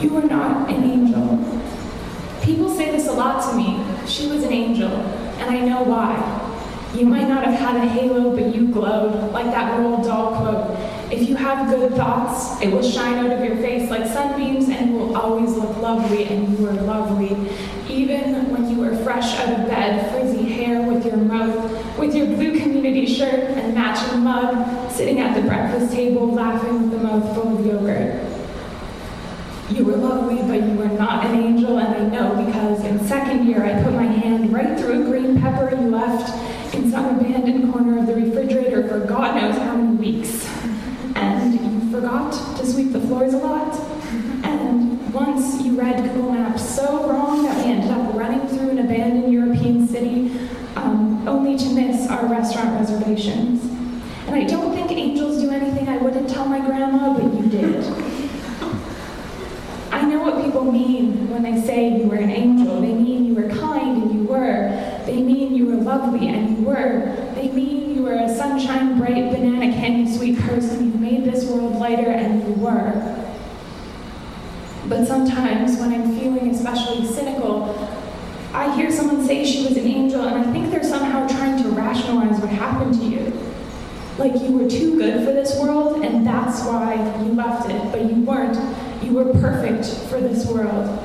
Speaker 9: you are not an angel. People say this a lot to me. She was an angel, and I know why. You might not have had a halo, but you glowed, like that Roald Dahl quote. If you have good thoughts, it will shine out of your face like sunbeams and will always look lovely, and you are lovely. Even when you are fresh out of bed, frizzy hair with your mouth, with your blue community shirt and matching mug, sitting at the breakfast table laughing with a mouth full of yogurt. You were lovely, but you were not an angel, and I know because in second year I put my hand right through a green pepper you left in some abandoned corner of the refrigerator for God knows how many weeks. And you forgot to sweep the floors a lot. And once you read Google Maps so wrong that we ended up running through an abandoned European city um, only to miss our restaurant reservations. And I don't think angels do anything I wouldn't tell my grandma, but you did. I know what people mean when they say you were an angel. They mean you were kind and you were. They mean you were lovely and you were. They mean you were a sunshine bright banana candy sweet person. You made this world lighter and you were. But sometimes when I'm feeling especially cynical, I hear someone say she was an angel and I think they're somehow trying to rationalize what happened to you. Like you were too good for this world and that's why you left it, but you weren't. You were perfect for this world.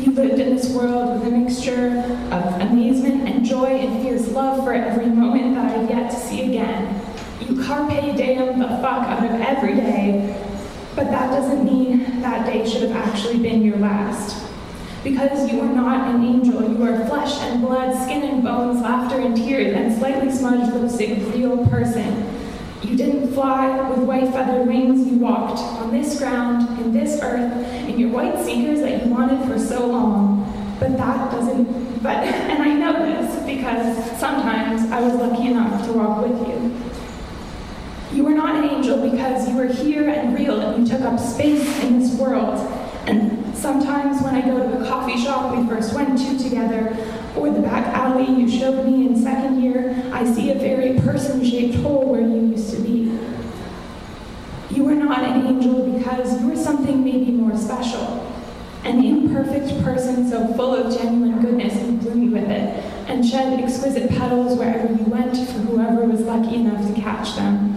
Speaker 9: You lived in this world with a mixture of amazement and joy and fierce love for every moment that I've yet to see again. You carpe diem the fuck out of every day, but that doesn't mean that day should have actually been your last. Because you are not an angel, you are flesh and blood, skin and bones, laughter and tears, and slightly smudged lipstick, real person. You didn't fly with white feathered wings, you walked on this ground, in this earth, in your white sneakers that you wanted for so long. But that doesn't, but, and I know this because sometimes I was lucky enough to walk with you. You were not an angel because you were here and real and you took up space in this world. And sometimes when I go to the coffee shop we first went to together, or the back alley you showed me in second year, I see a very person shaped hole where you. Not an angel because you were something maybe more special. An imperfect person so full of genuine goodness blew me with it and shed exquisite petals wherever you went for whoever was lucky enough to catch them.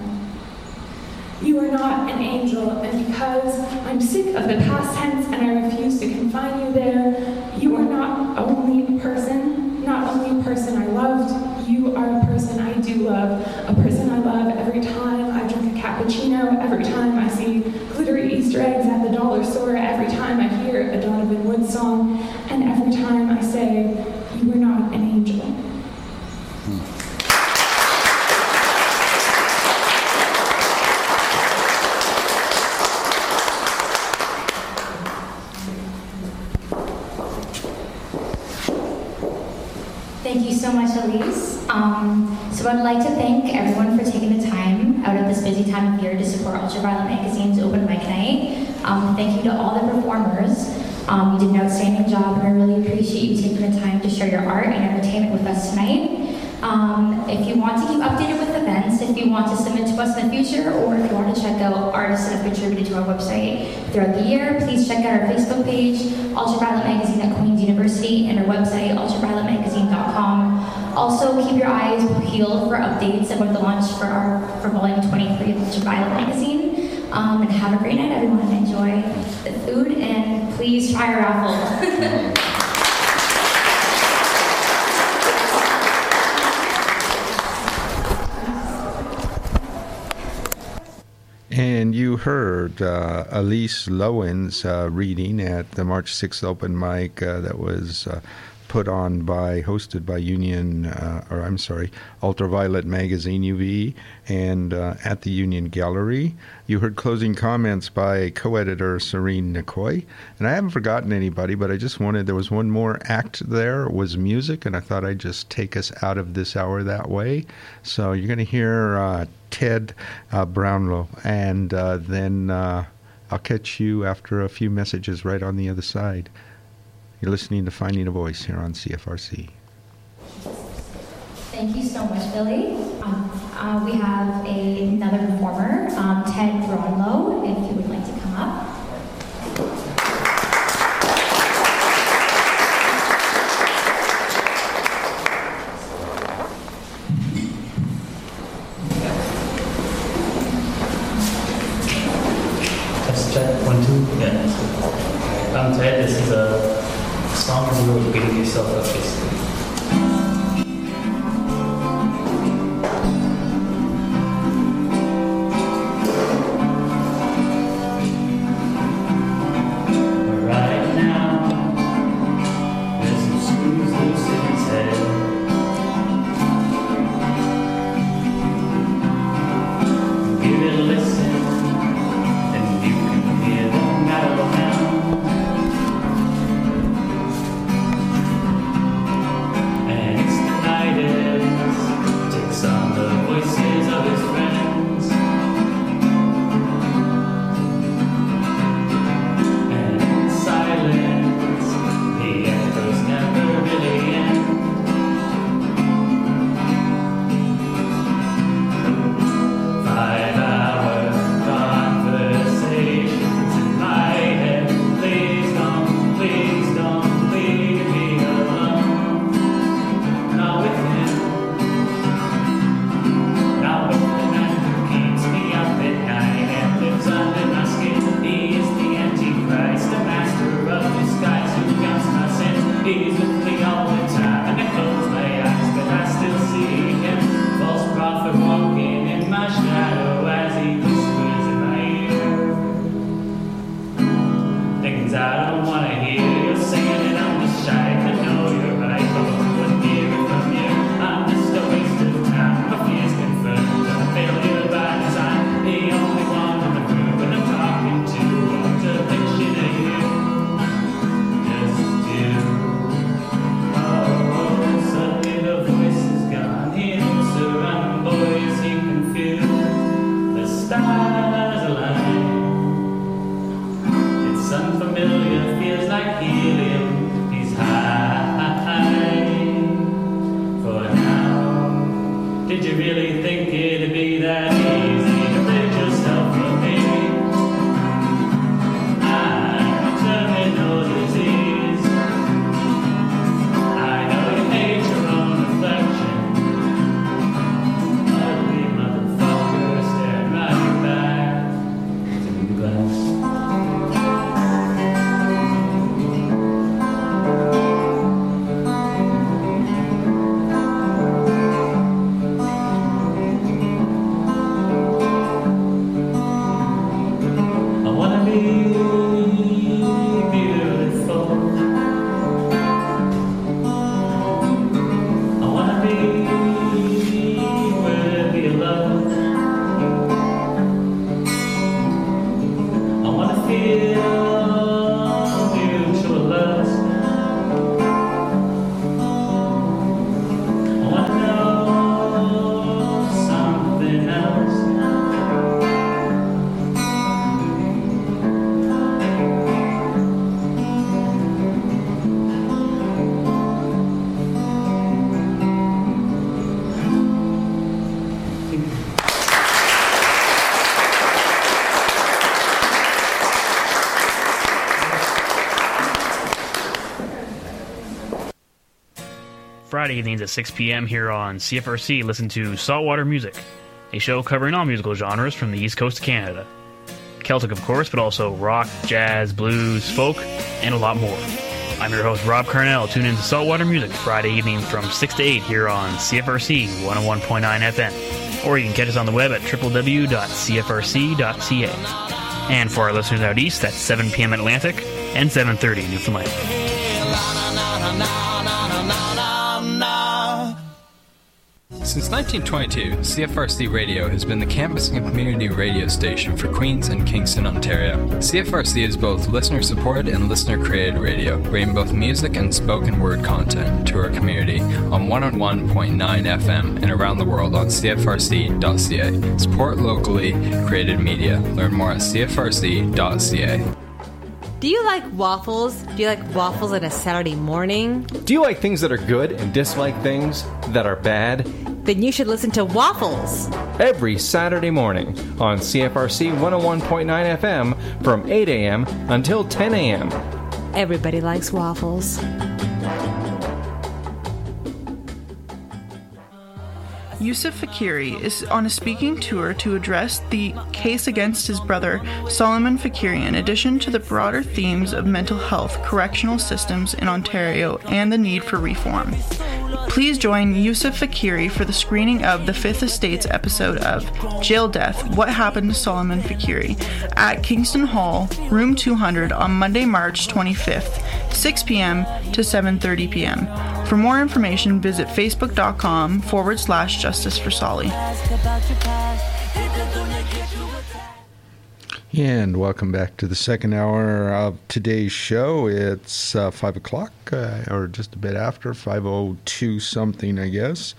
Speaker 9: You are not an angel, and because I'm sick of the past tense and I refuse to confine you there, you are not only a person, not only a person I loved, you are a person I do love, a person I love every time I drink a cappuccino, every time I see glittery Easter eggs at the dollar store, every time I hear a Donovan Woods song, and every time I say, you are not an angel.
Speaker 2: Thank you so much, Elise. Um, so I'd like to thank everyone for taking the time out of this busy time of year to support Ultraviolet Magazine's open mic night. Um, thank you to all the performers. Um, you did an outstanding job, and I really appreciate you taking the time to share your art and entertainment with us tonight. Um, if you want to keep updated with events. If you want to submit to us in the future, or if you want to check out artists that have contributed to our website throughout the year, please check out our Facebook page, Ultraviolet Magazine at Queen's University, and our website, ultravioletmagazine.com. Also, keep your eyes peeled for updates about the launch for our for volume 23 of Ultraviolet Magazine. Um, and have a great night, everyone. Enjoy the food, and please try our raffle.
Speaker 1: And you heard uh, Elise Lowen's uh, reading at the March 6th open mic uh, that was uh, put on by, hosted by Union, uh, or I'm sorry, Ultraviolet Magazine UV, and uh, at the Union Gallery. You heard closing comments by co editor Serene Nicoy. And I haven't forgotten anybody, but I just wanted, there was one more act there, was music, and I thought I'd just take us out of this hour that way. So you're going to hear uh, Ted uh, Brownlow, and uh, then uh, I'll catch you after a few messages right on the other side. You're listening to Finding a Voice here on CFRC.
Speaker 2: Thank you so much, Billy. Um, uh, we have a, another performer, um, Ted Brownlow, if
Speaker 10: do
Speaker 11: Friday evenings at 6 p.m. here on CFRC. Listen to Saltwater Music, a show covering all musical genres from the East Coast of Canada. Celtic, of course, but also rock, jazz, blues, folk, and a lot more. I'm your host, Rob Carnell. Tune in to Saltwater Music Friday evening from 6 to 8 here on CFRC 101.9 FM. Or you can catch us on the web at www.cfrc.ca. And for our listeners out east, that's 7 p.m. Atlantic and 7.30 Newfoundland.
Speaker 12: Since 1922, CFRC Radio has been the campus and community radio station for Queen's and Kingston, Ontario. CFRC is both listener supported and listener created radio, bringing both music and spoken word content to our community on 101.9 FM and around the world on CFRC.ca. Support locally created media. Learn more at CFRC.ca.
Speaker 13: Do you like waffles? Do you like waffles on a Saturday morning?
Speaker 14: Do you like things that are good and dislike things that are bad?
Speaker 13: Then you should listen to Waffles.
Speaker 14: Every Saturday morning on CFRC 101.9 FM from 8 a.m. until 10 a.m.
Speaker 13: Everybody likes waffles.
Speaker 15: Yusuf Faqiri is on a speaking tour to address the case against his brother Solomon Faqiri, in addition to the broader themes of mental health, correctional systems in Ontario, and the need for reform. Please join Yusuf Faqiri for the screening of the Fifth Estates episode of Jail Death What Happened to Solomon Faqiri at Kingston Hall, room 200 on Monday, March 25th, 6 p.m. to 7.30 p.m. For more information, visit facebook.com forward slash justice for Solly.
Speaker 1: And welcome back to the second hour of today's show. It's uh, 5 o'clock, uh, or just a bit after, 5.02 something, I guess.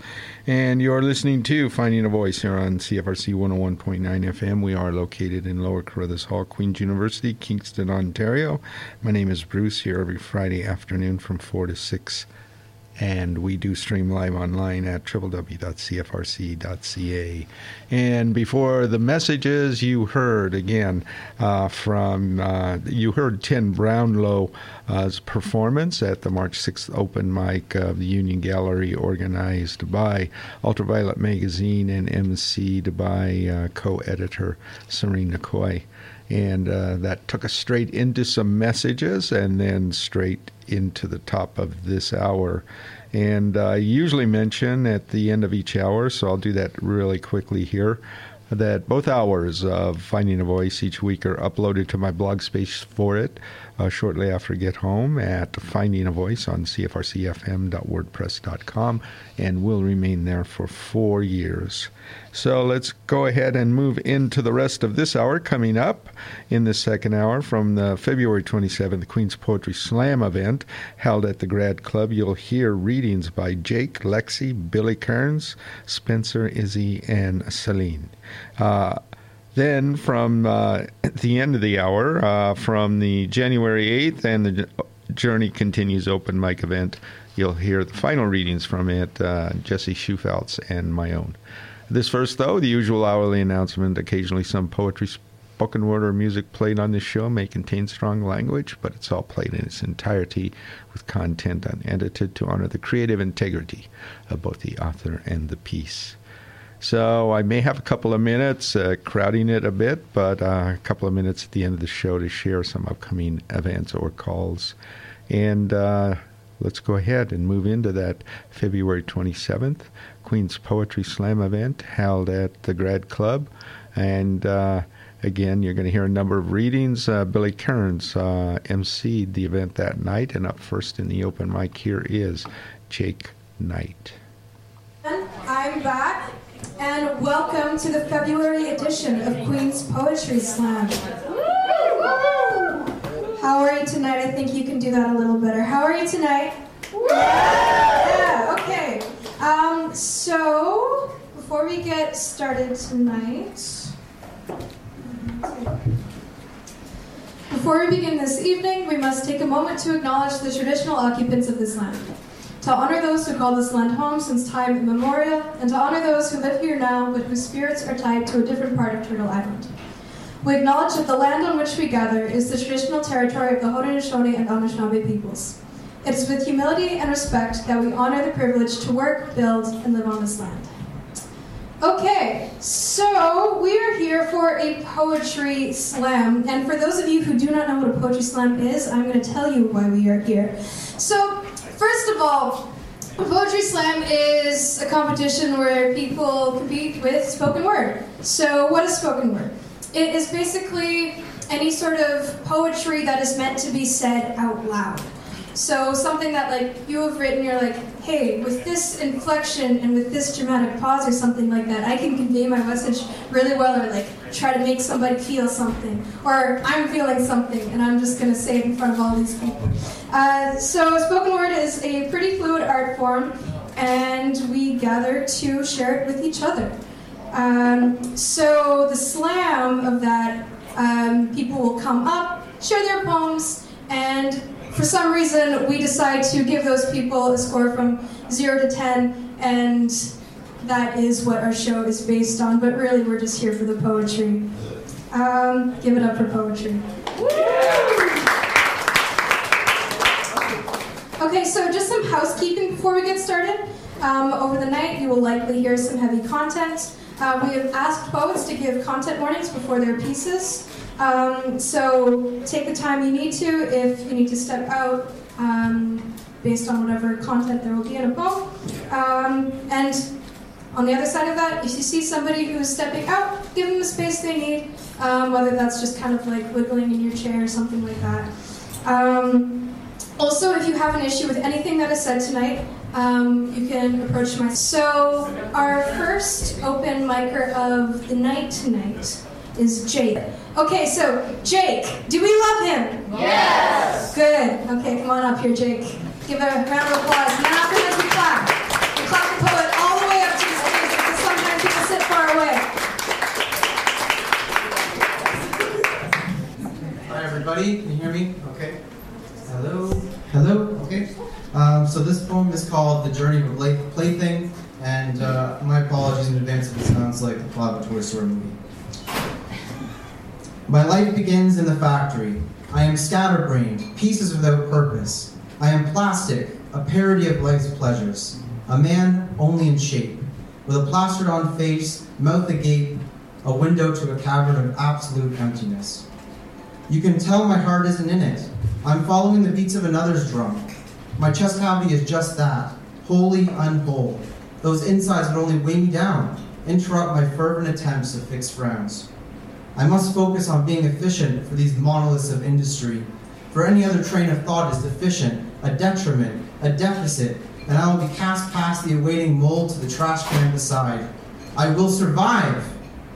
Speaker 1: And you're listening to Finding a Voice here on CFRC 101.9 FM. We are located in Lower Carruthers Hall, Queen's University, Kingston, Ontario. My name is Bruce, here every Friday afternoon from 4 to 6 and we do stream live online at www.cfrc.ca. And before the messages, you heard again uh, from uh, you heard Tim Brownlow's performance at the March 6th open mic of the Union Gallery, organized by Ultraviolet Magazine and emceed by uh, co-editor Serena Coy and uh, that took us straight into some messages and then straight into the top of this hour. And I usually mention at the end of each hour, so I'll do that really quickly here, that both hours of Finding a Voice each week are uploaded to my blog space for it uh, shortly after get home at Finding a Voice on cfrcfm.wordpress.com and will remain there for four years. So let's go ahead and move into the rest of this hour. Coming up in the second hour from the February 27th Queen's Poetry Slam event held at the Grad Club, you'll hear readings by Jake, Lexi, Billy Kearns, Spencer, Izzy, and Celine. Uh, then, from uh, the end of the hour, uh, from the January 8th and the Journey Continues open mic event, you'll hear the final readings from it, uh, Jesse Schufeltz and my own. This first, though, the usual hourly announcement. Occasionally, some poetry, spoken word, or music played on this show may contain strong language, but it's all played in its entirety with content unedited to honor the creative integrity of both the author and the piece. So I may have a couple of minutes, uh, crowding it a bit, but uh, a couple of minutes at the end of the show to share some upcoming events or calls. And uh, let's go ahead and move into that February 27th Queen's Poetry Slam event held at the Grad Club. And uh, again, you're going to hear a number of readings. Uh, Billy Kearns uh, emceed the event that night, and up first in the open mic here is Jake Knight.
Speaker 16: I'm back, and welcome to the February edition of Queen's Poetry Slam. How are you tonight? I think you can do that a little better. How are you tonight? Yeah, okay. Um, so, before we get started tonight, before we begin this evening, we must take a moment to acknowledge the traditional occupants of this land, to honor those who call this land home since time immemorial, and to honor those who live here now but whose spirits are tied to a different part of Turtle Island. We acknowledge that the land on which we gather is the traditional territory of the Haudenosaunee and Anishinaabe peoples.
Speaker 8: It is with humility and respect that we honor the privilege to work, build, and live on this land. Okay, so we are here for a poetry slam. And for those of you who do not know what a poetry slam is, I'm going to tell you why we are here. So, first of all, poetry slam is a competition where people compete with spoken word. So, what is spoken word? It is basically any sort of poetry that is meant to be said out loud. So something that like you have written, you're like, hey, with this inflection and with this dramatic pause or something like that, I can convey my message really well, or like try to make somebody feel something, or I'm feeling something, and I'm just gonna say it in front of all these people. Uh, so spoken word is a pretty fluid art form, and we gather to share it with each other. Um, so the slam of that, um, people will come up, share their poems, and for some reason, we decide to give those people a score from 0 to 10, and that is what our show is based on. But really, we're just here for the poetry. Um, give it up for poetry. Okay, so just some housekeeping before we get started. Um, over the night, you will likely hear some heavy content. Uh, we have asked poets to give content warnings before their pieces. Um, so take the time you need to if you need to step out um, based on whatever content there will be in a book. Um, and on the other side of that, if you see somebody who is stepping out, give them the space they need, um, whether that's just kind of like wiggling in your chair or something like that. Um, also, if you have an issue with anything that is said tonight, um, you can approach my. So, our first open micer of the night tonight is Jake. Okay, so Jake, do we love him?
Speaker 17: Yes.
Speaker 8: Good. Okay, come on up here, Jake. Give a round of applause. And then afterwards we clap. We clap the poet all the way up to the stage because sometimes people sit far away.
Speaker 17: Hi, everybody. Can you hear me? Okay. Hello. Hello. Okay. Um, so this poem is called "The Journey of a Plaything," and uh, my apologies in advance if it sounds like the plot of a Toy Story movie. My life begins in the factory. I am scatterbrained, pieces without purpose. I am plastic, a parody of life's pleasures. A man only in shape, with a plastered on face, mouth agape, a window to a cavern of absolute emptiness. You can tell my heart isn't in it. I'm following the beats of another's drum. My chest cavity is just that, wholly unwhole. Those insides would only weigh me down, interrupt my fervent attempts to fix frowns. I must focus on being efficient for these monoliths of industry. For any other train of thought is deficient, a detriment, a deficit, and I will be cast past the awaiting mold to the trash can beside. I will survive,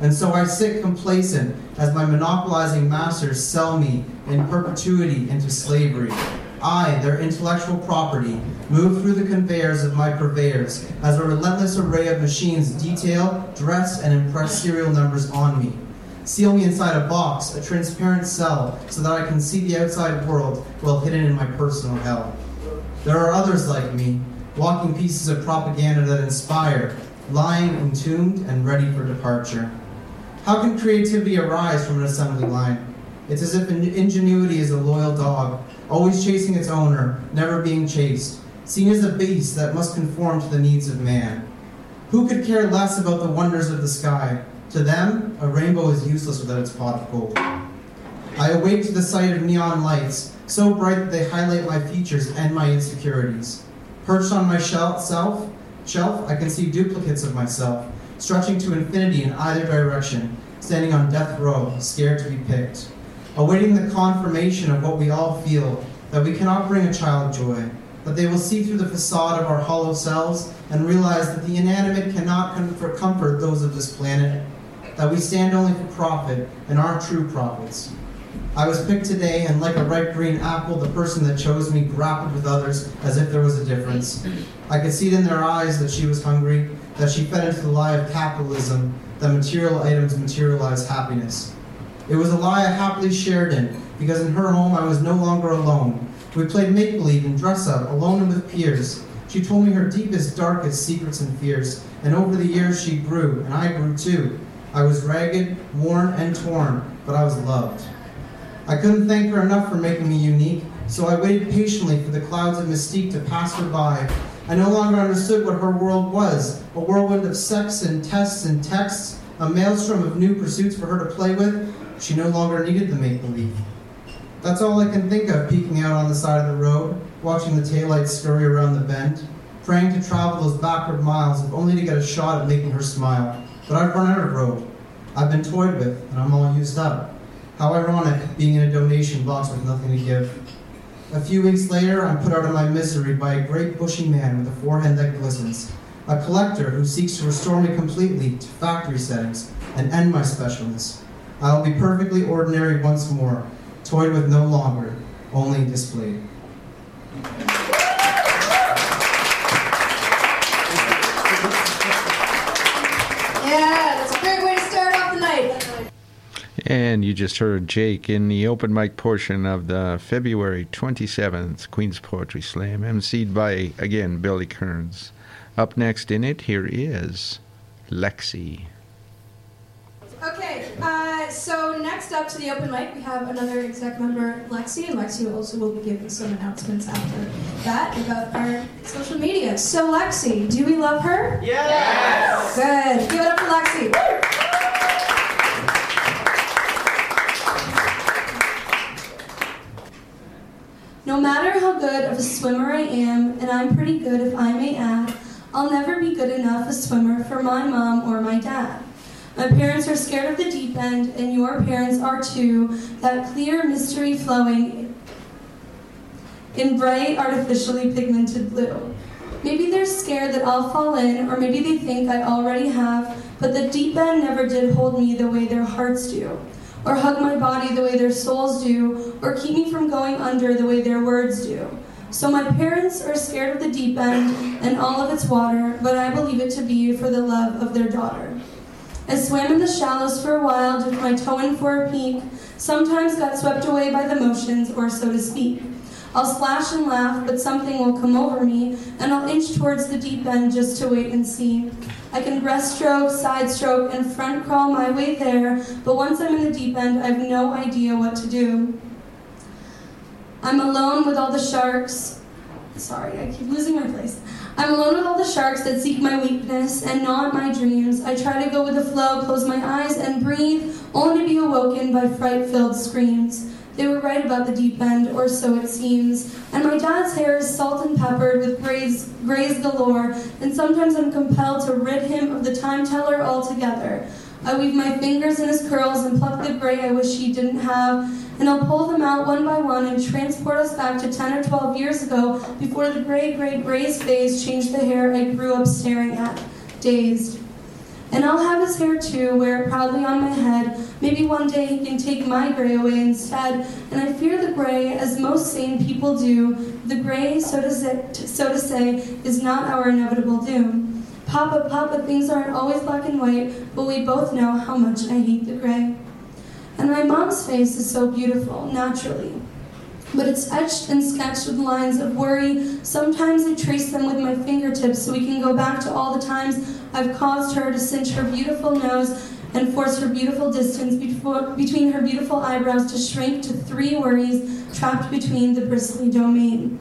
Speaker 17: and so I sit complacent as my monopolizing masters sell me in perpetuity into slavery. I, their intellectual property, move through the conveyors of my purveyors as a relentless array of machines detail, dress, and impress serial numbers on me. Seal me inside a box, a transparent cell, so that I can see the outside world while hidden in my personal hell. There are others like me, walking pieces of propaganda that inspire, lying entombed and ready for departure. How can creativity arise from an assembly line? It's as if ingenuity is a loyal dog, always chasing its owner, never being chased, seen as a beast that must conform to the needs of man. Who could care less about the wonders of the sky? To them, a rainbow is useless without its pot of gold. I awake to the sight of neon lights, so bright that they highlight my features and my insecurities. Perched on my shelf, self, shelf, I can see duplicates of myself, stretching to infinity in either direction, standing on death row, scared to be picked. Awaiting the confirmation of what we all feel, that we cannot bring a child joy, that they will see through the facade of our hollow selves and realize that the inanimate cannot comfort those of this planet, that we stand only for profit and aren't true prophets. I was picked today, and like a ripe green apple, the person that chose me grappled with others as if there was a difference. I could see it in their eyes that she was hungry, that she fed into the lie of capitalism, that material items materialize happiness. It was a lie I happily shared in, because in her home I was no longer alone. We played make believe and dress up, alone and with peers. She told me her deepest, darkest secrets and fears, and over the years she grew, and I grew too. I was ragged, worn, and torn, but I was loved. I couldn't thank her enough for making me unique, so I waited patiently for the clouds of mystique to pass her by. I no longer understood what her world was a whirlwind of sex and tests and texts, a maelstrom of new pursuits for her to play with. She no longer needed the make believe. That's all I can think of peeking out on the side of the road, watching the taillights scurry around the bend, praying to travel those backward miles if only to get a shot at making her smile. But I've run out of road. I've been toyed with, and I'm all used up. How ironic, being in a donation box with nothing to give. A few weeks later, I'm put out of my misery by a great bushy man with a forehead that glistens, a collector who seeks to restore me completely to factory settings and end my specialness. I will be perfectly ordinary once more, toyed with no longer, only displayed.
Speaker 1: And you just heard Jake in the open mic portion of the February 27th Queen's Poetry Slam, emceed by, again, Billy Kearns. Up next in it, here is Lexi.
Speaker 16: Okay, uh, so next up to the open mic, we have another exec member, Lexi, and Lexi also will be giving some announcements after that about our social media. So, Lexi, do we love her?
Speaker 18: Yes!
Speaker 16: Good. Give it up for Lexi. No matter how good of a swimmer I am, and I'm pretty good if I may add, I'll never be good enough a swimmer for my mom or my dad. My parents are scared of the deep end, and your parents are too. That clear mystery flowing in bright, artificially pigmented blue. Maybe they're scared that I'll fall in, or maybe they think I already have, but the deep end never did hold me the way their hearts do, or hug my body the way their souls do, or keep me from going under the way their words do. So my parents are scared of the deep end and all of its water, but I believe it to be for the love of their daughter. I swam in the shallows for a while, dipped my toe in for a peek, sometimes got swept away by the motions, or so to speak. I'll splash and laugh, but something will come over me, and I'll inch towards the deep end just to wait and see. I can breaststroke, side stroke, and front crawl my way there, but once I'm in the deep end, I have no idea what to do. I'm alone with all the sharks. Sorry, I keep losing my place. I'm alone with all the sharks that seek my weakness and not my dreams. I try to go with the flow, close my eyes, and breathe, only to be awoken by fright filled screams. They were right about the deep end, or so it seems. And my dad's hair is salt and peppered with grays, grays galore, and sometimes I'm compelled to rid him of the time teller altogether. I weave my fingers in his curls and pluck the gray I wish he didn't have, and I'll pull them out one by one and transport us back to 10 or 12 years ago before the gray, gray, gray's phase changed the hair I grew up staring at, dazed. And I'll have his hair too, wear it proudly on my head. Maybe one day he can take my gray away instead. And I fear the gray, as most sane people do. The gray, so to say, so to say is not our inevitable doom. Papa, Papa, things aren't always black and white, but we both know how much I hate the gray. And my mom's face is so beautiful, naturally. But it's etched and sketched with lines of worry. Sometimes I trace them with my fingertips so we can go back to all the times I've caused her to cinch her beautiful nose and force her beautiful distance before, between her beautiful eyebrows to shrink to three worries trapped between the bristly domain.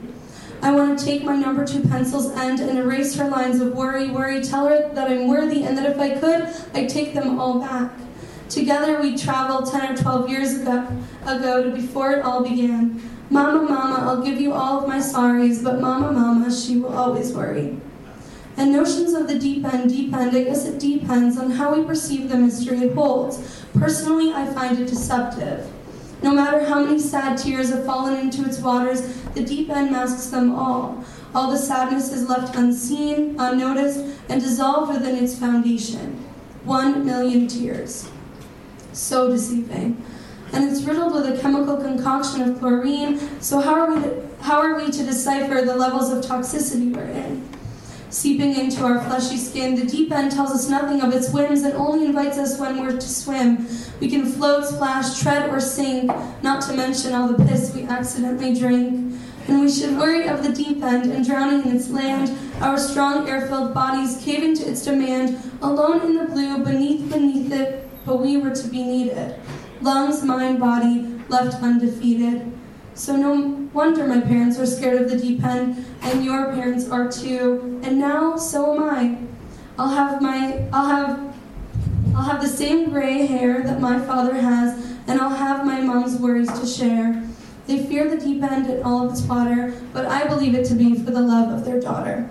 Speaker 16: I want to take my number two pencil's end and erase her lines of worry, worry, tell her that I'm worthy and that if I could, I'd take them all back. Together we traveled 10 or 12 years ago, ago to before it all began. Mama, mama, I'll give you all of my sorries, but mama, mama, she will always worry. And notions of the deep end depend, I guess it depends on how we perceive the mystery it holds. Personally, I find it deceptive. No matter how many sad tears have fallen into its waters, the deep end masks them all. All the sadness is left unseen, unnoticed, and dissolved within its foundation. One million tears. So deceiving. And it's riddled with a chemical concoction of chlorine, so how are we how are we to decipher the levels of toxicity we're in? Seeping into our fleshy skin, the deep end tells us nothing of its whims and only invites us when we're to swim. We can float, splash, tread, or sink, not to mention all the piss we accidentally drink. And we should worry of the deep end and drowning in its land, our strong air-filled bodies caving to its demand, alone in the blue, beneath, beneath it, but we were to be needed. Lungs, mind, body, left undefeated. So no wonder my parents are scared of the deep end, and your parents are too. And now so am I. I'll have my I'll have I'll have the same gray hair that my father has, and I'll have my mom's worries to share. They fear the deep end and all of its water, but I believe it to be for the love of their daughter.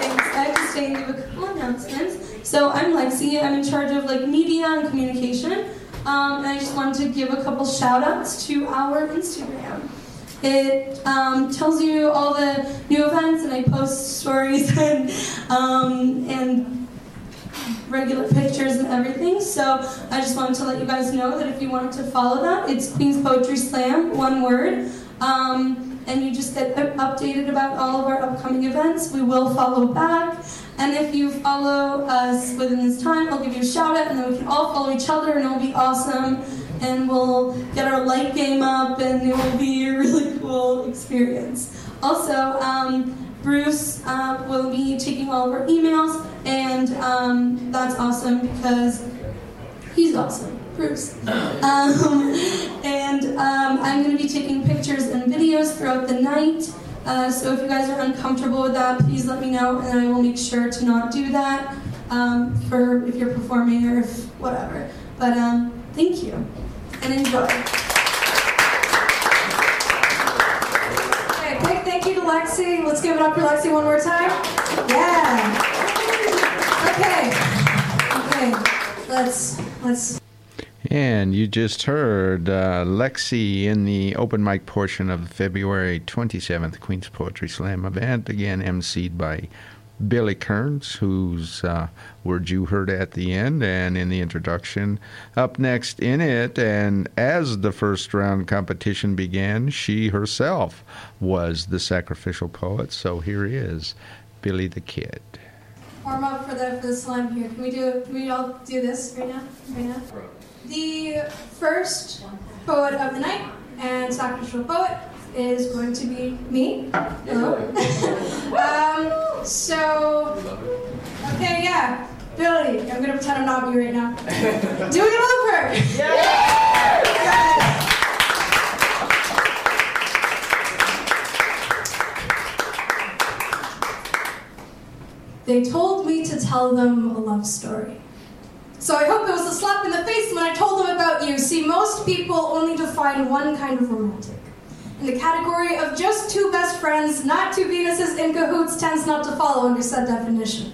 Speaker 16: Thanks. I have to stay and give a couple announcements. So I'm Lexi. I'm in charge of like media and communication. Um, and I just wanted to give a couple shout outs to our Instagram. It um, tells you all the new events, and I post stories and um, and regular pictures and everything. So I just wanted to let you guys know that if you wanted to follow that, it's Queen's Poetry Slam, one word. Um, and you just get updated about all of our upcoming events. We will follow back. And if you follow us within this time, I'll give you a shout out, and then we can all follow each other, and it'll be awesome. And we'll get our light game up, and it will be a really cool experience. Also, um, Bruce uh, will be taking all of our emails, and um, that's awesome because he's awesome. Bruce. Um, and um, I'm going to be taking pictures and videos throughout the night. Uh, so if you guys are uncomfortable with that, please let me know, and I will make sure to not do that um, for if you're performing or if whatever. But um, thank you and enjoy.
Speaker 8: Okay, big thank you to Lexi. Let's give it up for Lexi one more time. Yeah. Okay. Okay. Let's let's.
Speaker 1: And you just heard uh, Lexi in the open mic portion of the February 27th Queen's Poetry Slam event, again emceed by Billy Kearns, whose uh, words you heard at the end and in the introduction. Up next in it, and as the first round competition began, she herself was the sacrificial poet. So here is Billy the Kid.
Speaker 8: warm up for the for the slam here. Can we do? Can we all do this right now? Right now. The first poet of the night and sacrificial poet is going to be me. Hello. um, so, okay, yeah, Billy. I'm gonna pretend I'm not you right now. do we love her? Yeah. They told me to tell them a love story. So I hope it was a slap in the face when I told them about you. See, most people only define one kind of romantic. And the category of just two best friends, not two Venuses in cahoots, tends not to follow under said definition.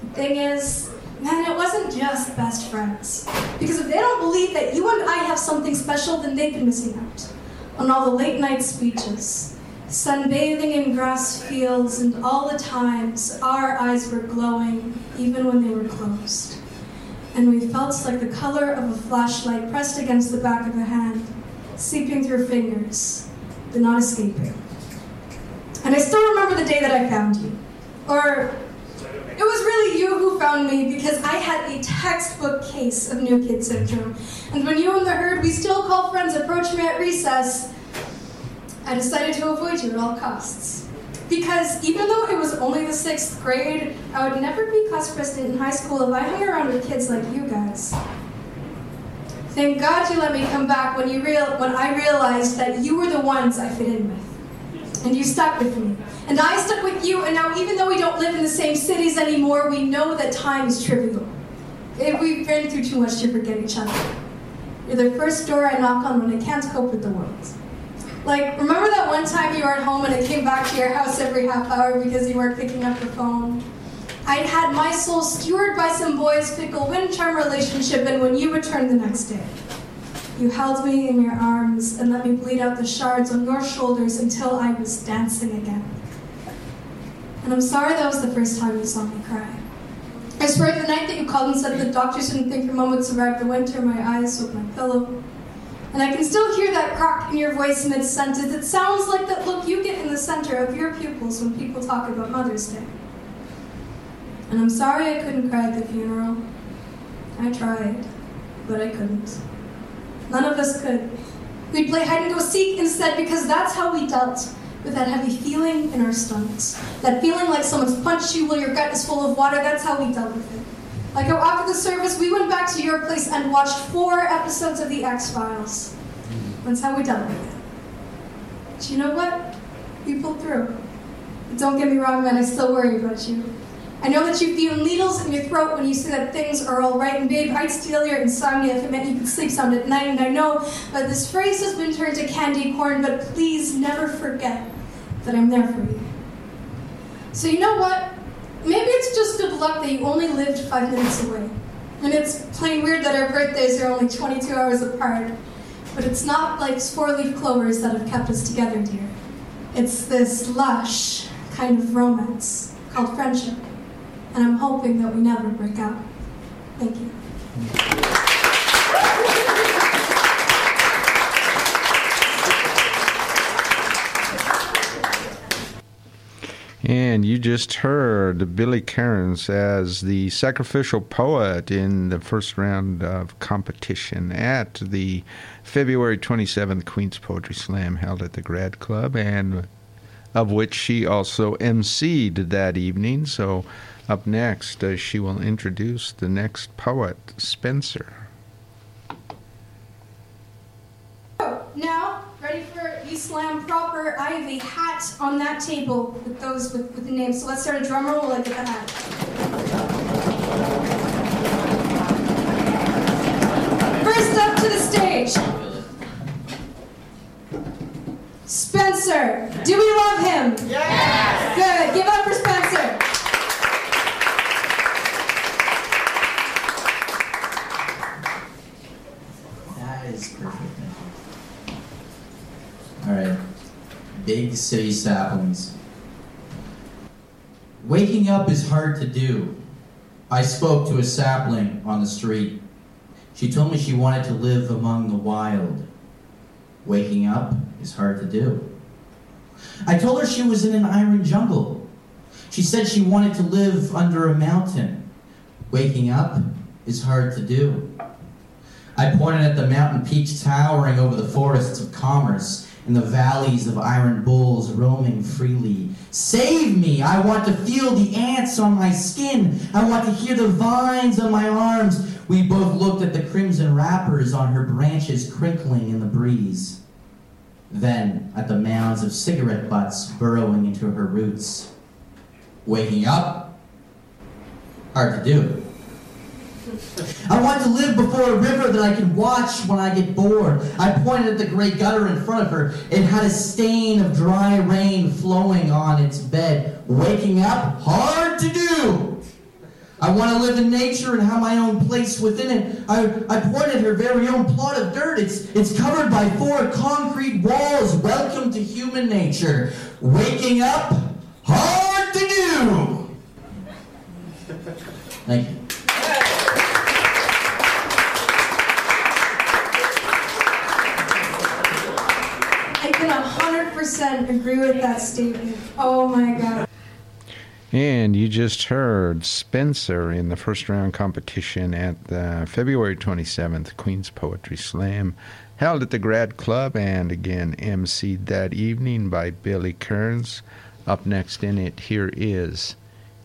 Speaker 8: The thing is, man, it wasn't just best friends. Because if they don't believe that you and I have something special, then they've been missing out on all the late night speeches, sunbathing in grass fields, and all the times our eyes were glowing even when they were closed. And we felt like the color of a flashlight pressed against the back of a hand, seeping through fingers, but not escaping. And I still remember the day that I found you. Or it was really you who found me because I had a textbook case of new kid syndrome. And when you and the herd we still call friends approached me at recess, I decided to avoid you at all costs. Because even though it was only the sixth grade, I would never be class president in high school if I hung around with kids like you guys. Thank God you let me come back when you real when I realized that you were the ones I fit in with. And you stuck with me. And I stuck with you, and now even though we don't live in the same cities anymore, we know that time is trivial. If we've been through too much to forget each other. You're the first door I knock on when I can't cope with the world. Like, remember that one time you were at home and I came back to your house every half hour because you weren't picking up the phone? I'd had my soul skewered by some boy's fickle wind charm relationship, and when you returned the next day, you held me in your arms and let me bleed out the shards on your shoulders until I was dancing again. And I'm sorry that was the first time you saw me cry. I swear the night that you called and said the doctors didn't think your mom would survive the winter, my eyes soaked my pillow. And I can still hear that crack in your voice mid sentence. It sounds like that look you get in the center of your pupils when people talk about Mother's Day. And I'm sorry I couldn't cry at the funeral. I tried, but I couldn't. None of us could. We'd play hide and go seek instead because that's how we dealt. with that heavy feeling in our stomachs. That feeling like someone's punched you while your gut is full of water, that's how we dealt with it. Like how after the service, we went back to your place and watched four episodes of The X Files. That's how we dealt with it. But you know what? We pulled through. But don't get me wrong, man, I still worry about you. I know that you feel needles in your throat when you say that things are all right, and babe, I'd steal your insomnia if it meant you could sleep sound at night. And I know that this phrase has been turned to candy corn, but please never forget that I'm there for you. So you know what? Maybe it's just good luck that you only lived five minutes away. And it's plain weird that our birthdays are only 22 hours apart. But it's not like four-leaf clovers that have kept us together, dear. It's this lush kind of romance called friendship. And I'm hoping that we never break up. Thank you.
Speaker 1: And you just heard Billy Kearns as the sacrificial poet in the first round of competition at the February 27th Queen's Poetry Slam held at the Grad Club, and of which she also emceed that evening. So, up next, uh, she will introduce the next poet, Spencer.
Speaker 8: Now, for the slam proper? I have a hat on that table with those with, with the names. So let's start a drum roll I get the hat. First up to the stage. Spencer. Do we love him? Yes. Good. Give up for Spencer.
Speaker 17: That is perfect. All right. Big city saplings. Waking up is hard to do. I spoke to a sapling on the street. She told me she wanted to live among the wild. Waking up is hard to do. I told her she was in an iron jungle. She said she wanted to live under a mountain. Waking up is hard to do. I pointed at the mountain peaks towering over the forests of commerce and the valleys of iron bulls roaming freely. Save me! I want to feel the ants on my skin. I want to hear the vines on my arms. We both looked at the crimson wrappers on her branches crinkling in the breeze. Then at the mounds of cigarette butts burrowing into her roots. Waking up? Hard to do. I want to live before a river that I can watch when I get bored. I pointed at the great gutter in front of her. It had a stain of dry rain flowing on its bed. Waking up, hard to do. I want to live in nature and have my own place within it. I, I pointed her very own plot of dirt. It's, it's covered by four concrete walls. Welcome to human nature. Waking up, hard to do. Thank you.
Speaker 8: 100% agree with that statement. Oh my god.
Speaker 1: And you just heard Spencer in the first round competition at the February 27th Queen's Poetry Slam, held at the Grad Club, and again emceed that evening by Billy Kearns. Up next in it, here is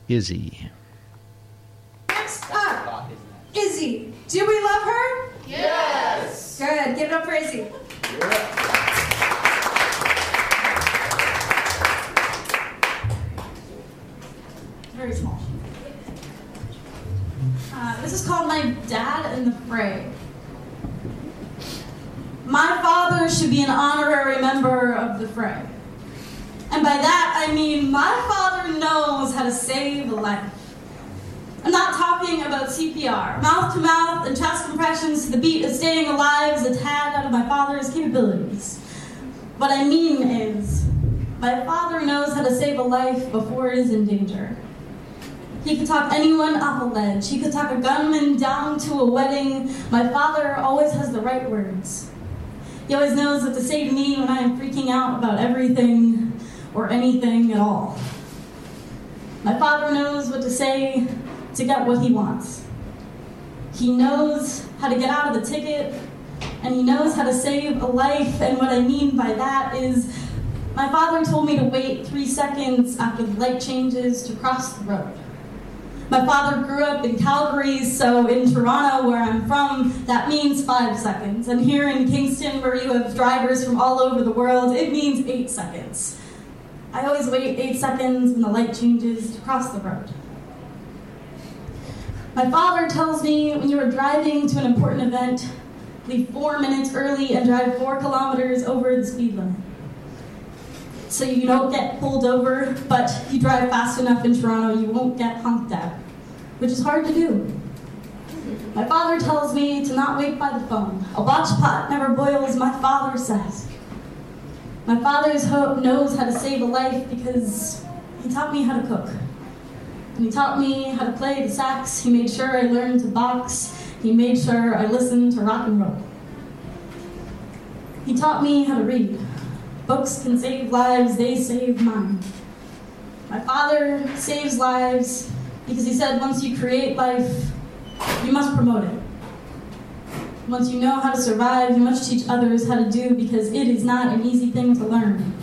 Speaker 1: Izzy.
Speaker 8: Next up, Izzy. Do we love her?
Speaker 19: Yes.
Speaker 8: Good. Give it up for Izzy.
Speaker 20: Very small. Uh, this is called My Dad in the Fray. My father should be an honorary member of the fray. And by that, I mean my father knows how to save a life. I'm not talking about CPR. Mouth to mouth and chest compressions to the beat of staying alive is a tad out of my father's capabilities. What I mean is, my father knows how to save a life before it is in danger. He could talk anyone off a ledge. He could talk a gunman down to a wedding. My father always has the right words. He always knows what to say to me when I am freaking out about everything or anything at all. My father knows what to say to get what he wants. He knows how to get out of the ticket, and he knows how to save a life. And what I mean by that is, My father told me to wait three seconds after the light changes to cross the road. My father grew up in Calgary, so in Toronto, where I'm from, that means five seconds. And here in Kingston, where you have drivers from all over the world, it means eight seconds. I always wait eight seconds when the light changes to cross the road. My father tells me when you are driving to an important event, leave four minutes early and drive four kilometers over the speed limit. So you don't get pulled over, but you drive fast enough in Toronto, you won't get honked at, which is hard to do. My father tells me to not wait by the phone. A watch pot never boils, my father says. My father's hope knows how to save a life because he taught me how to cook. And he taught me how to play the sax. He made sure I learned to box. He made sure I listened to rock and roll. He taught me how to read. Books can save lives, they save mine. My father saves lives because he said once you create life, you must promote it. Once you know how to survive, you must teach others how to do because it is not an easy thing to learn.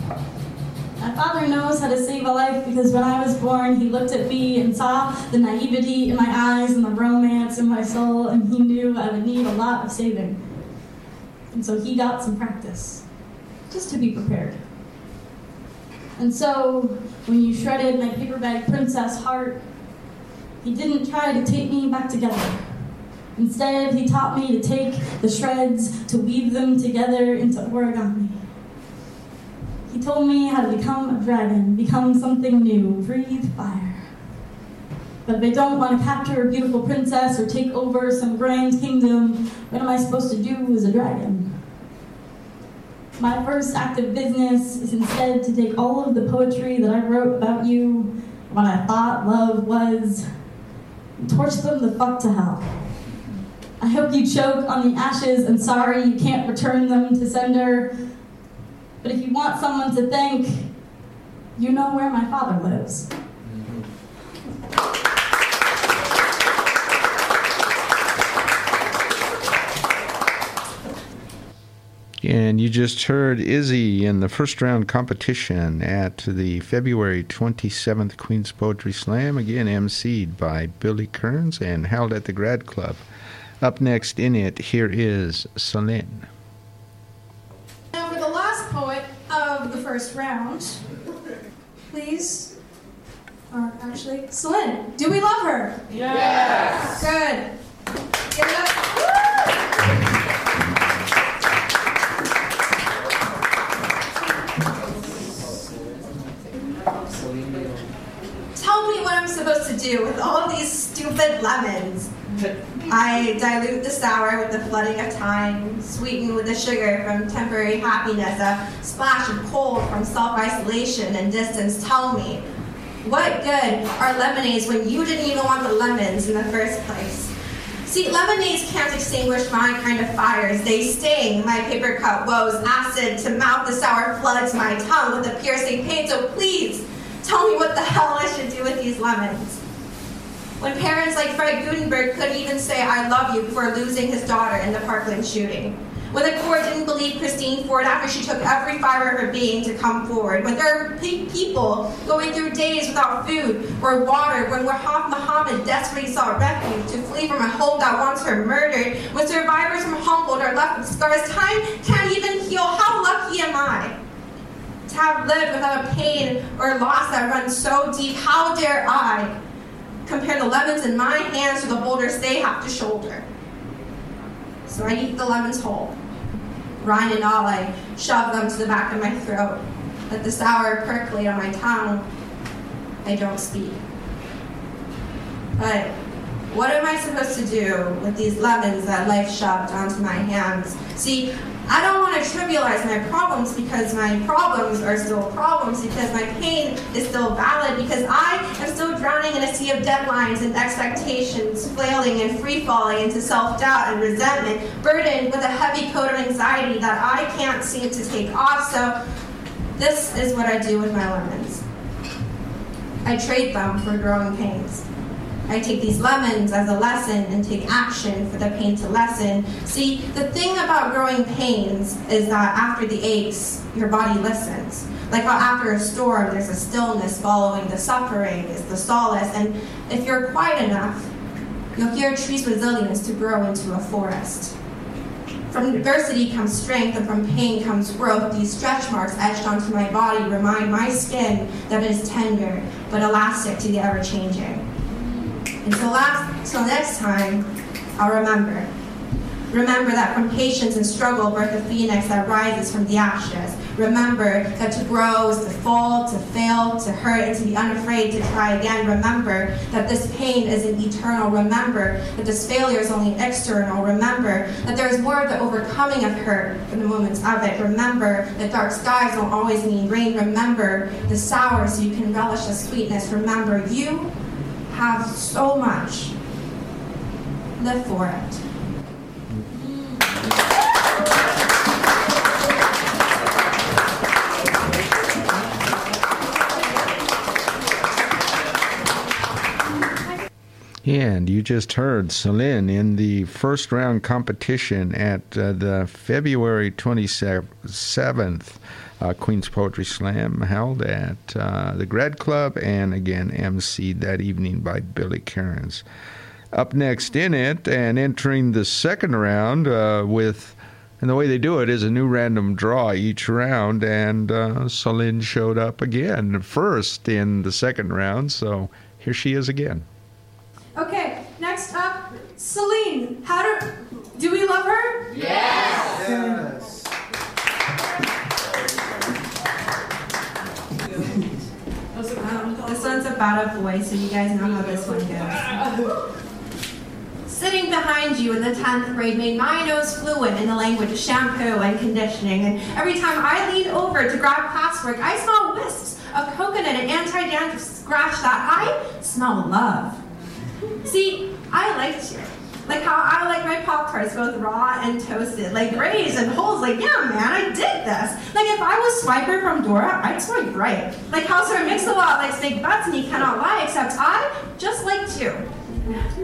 Speaker 20: My father knows how to save a life because when I was born, he looked at me and saw the naivety in my eyes and the romance in my soul, and he knew I would need a lot of saving. And so he got some practice, just to be prepared. And so, when you shredded my paper bag princess heart, he didn't try to tape me back together. Instead, he taught me to take the shreds, to weave them together into origami. He told me how to become a dragon, become something new, breathe fire. But if I don't want to capture a beautiful princess or take over some grand kingdom, what am I supposed to do as a dragon? My first act of business is instead to take all of the poetry that I wrote about you, what I thought love was, and torch them the fuck to hell. I hope you choke on the ashes and sorry you can't return them to sender. But if you want someone to thank, you know where my father lives. Mm-hmm.
Speaker 1: And you just heard Izzy in the first round competition at the February 27th Queen's Poetry Slam, again emceed by Billy Kearns and held at the Grad Club. Up next in it, here is Celine.
Speaker 16: Now, for the last poet of the first round, please, or actually, Celine, do we love her?
Speaker 10: Yes.
Speaker 16: Good. Give it up.
Speaker 21: Tell me what I'm supposed to do with all these stupid lemons. I dilute the sour with the flooding of time, sweeten with the sugar from temporary happiness, a splash of cold from self-isolation and distance. Tell me, what good are lemonades when you didn't even want the lemons in the first place? See, lemonades can't extinguish my kind of fires. They sting my paper cut woes. Acid to mouth the sour floods my tongue with a piercing pain. So please, tell me what the hell I should do with these lemons. When parents like Fred Guttenberg couldn't even say I love you before losing his daughter in the Parkland shooting. When the court didn't believe Christine Ford after she took every fiber of her being to come forward. When there are people going through days without food or water. When Rahaf Mohammed desperately sought refuge to flee from a home that wants her murdered. When survivors from Humboldt are left with scars time can't even heal. How lucky am I? To have lived without a pain or loss that runs so deep. How dare I compare the lemons in my hands to the boulders they have to shoulder? So I eat the lemons whole. Rind and all, I shove them to the back of my throat. Let the sour percolate on my tongue. I don't speak. But what am I supposed to do with these lemons that life shoved onto my hands? See, I don't want to trivialize my problems because my problems are still problems, because my pain is still valid, because I am still drowning in a sea of deadlines and expectations, flailing and free falling into self doubt and resentment, burdened with a heavy coat of anxiety that I can't seem to take off. So, this is what I do with my lemons I trade them for growing pains. I take these lemons as a lesson and take action for the pain to lessen. See, the thing about growing pains is that after the aches, your body listens. Like how after a storm, there's a stillness following the suffering, is the solace. And if you're quiet enough, you'll hear a tree's resilience to grow into a forest. From adversity comes strength, and from pain comes growth. These stretch marks etched onto my body remind my skin that it is tender, but elastic to the ever changing. Until last, till next time, I'll remember. Remember that from patience and struggle birth a phoenix that rises from the ashes. Remember that to grow is to fall, to fail, to hurt, and to be unafraid to try again. Remember that this pain isn't eternal. Remember that this failure is only external. Remember that there is more of the overcoming of hurt than the moments of it. Remember that dark skies don't always mean rain. Remember the sour so you can relish the sweetness. Remember you have so much. Live for it.
Speaker 1: And you just heard Celine in the first round competition at uh, the February 27th uh, Queen's Poetry Slam held at uh, the Grad Club and again emceed that evening by Billy Kearns. Up next in it and entering the second round uh, with, and the way they do it is a new random draw each round, and uh, Celine showed up again first in the second round, so here she is again.
Speaker 16: Okay, next up, Celine. How do do we love her?
Speaker 10: Yes.
Speaker 21: Um, Um, this one's about a boy, so you guys know how this one goes. Sitting behind you in the 10th grade made my nose fluent in the language of shampoo and conditioning. And every time I leaned over to grab classwork, I smell wisps of coconut and anti-dandruff scratch that I smell love. See, I liked you. Like how I like my Pop Tarts both raw and toasted, like raised and holes. Like, yeah, man, I did this. Like if I was Swiper from Dora, I'd swipe right. Like how Sir Mix-a-Lot likes snake butts and he cannot lie, except I just liked you.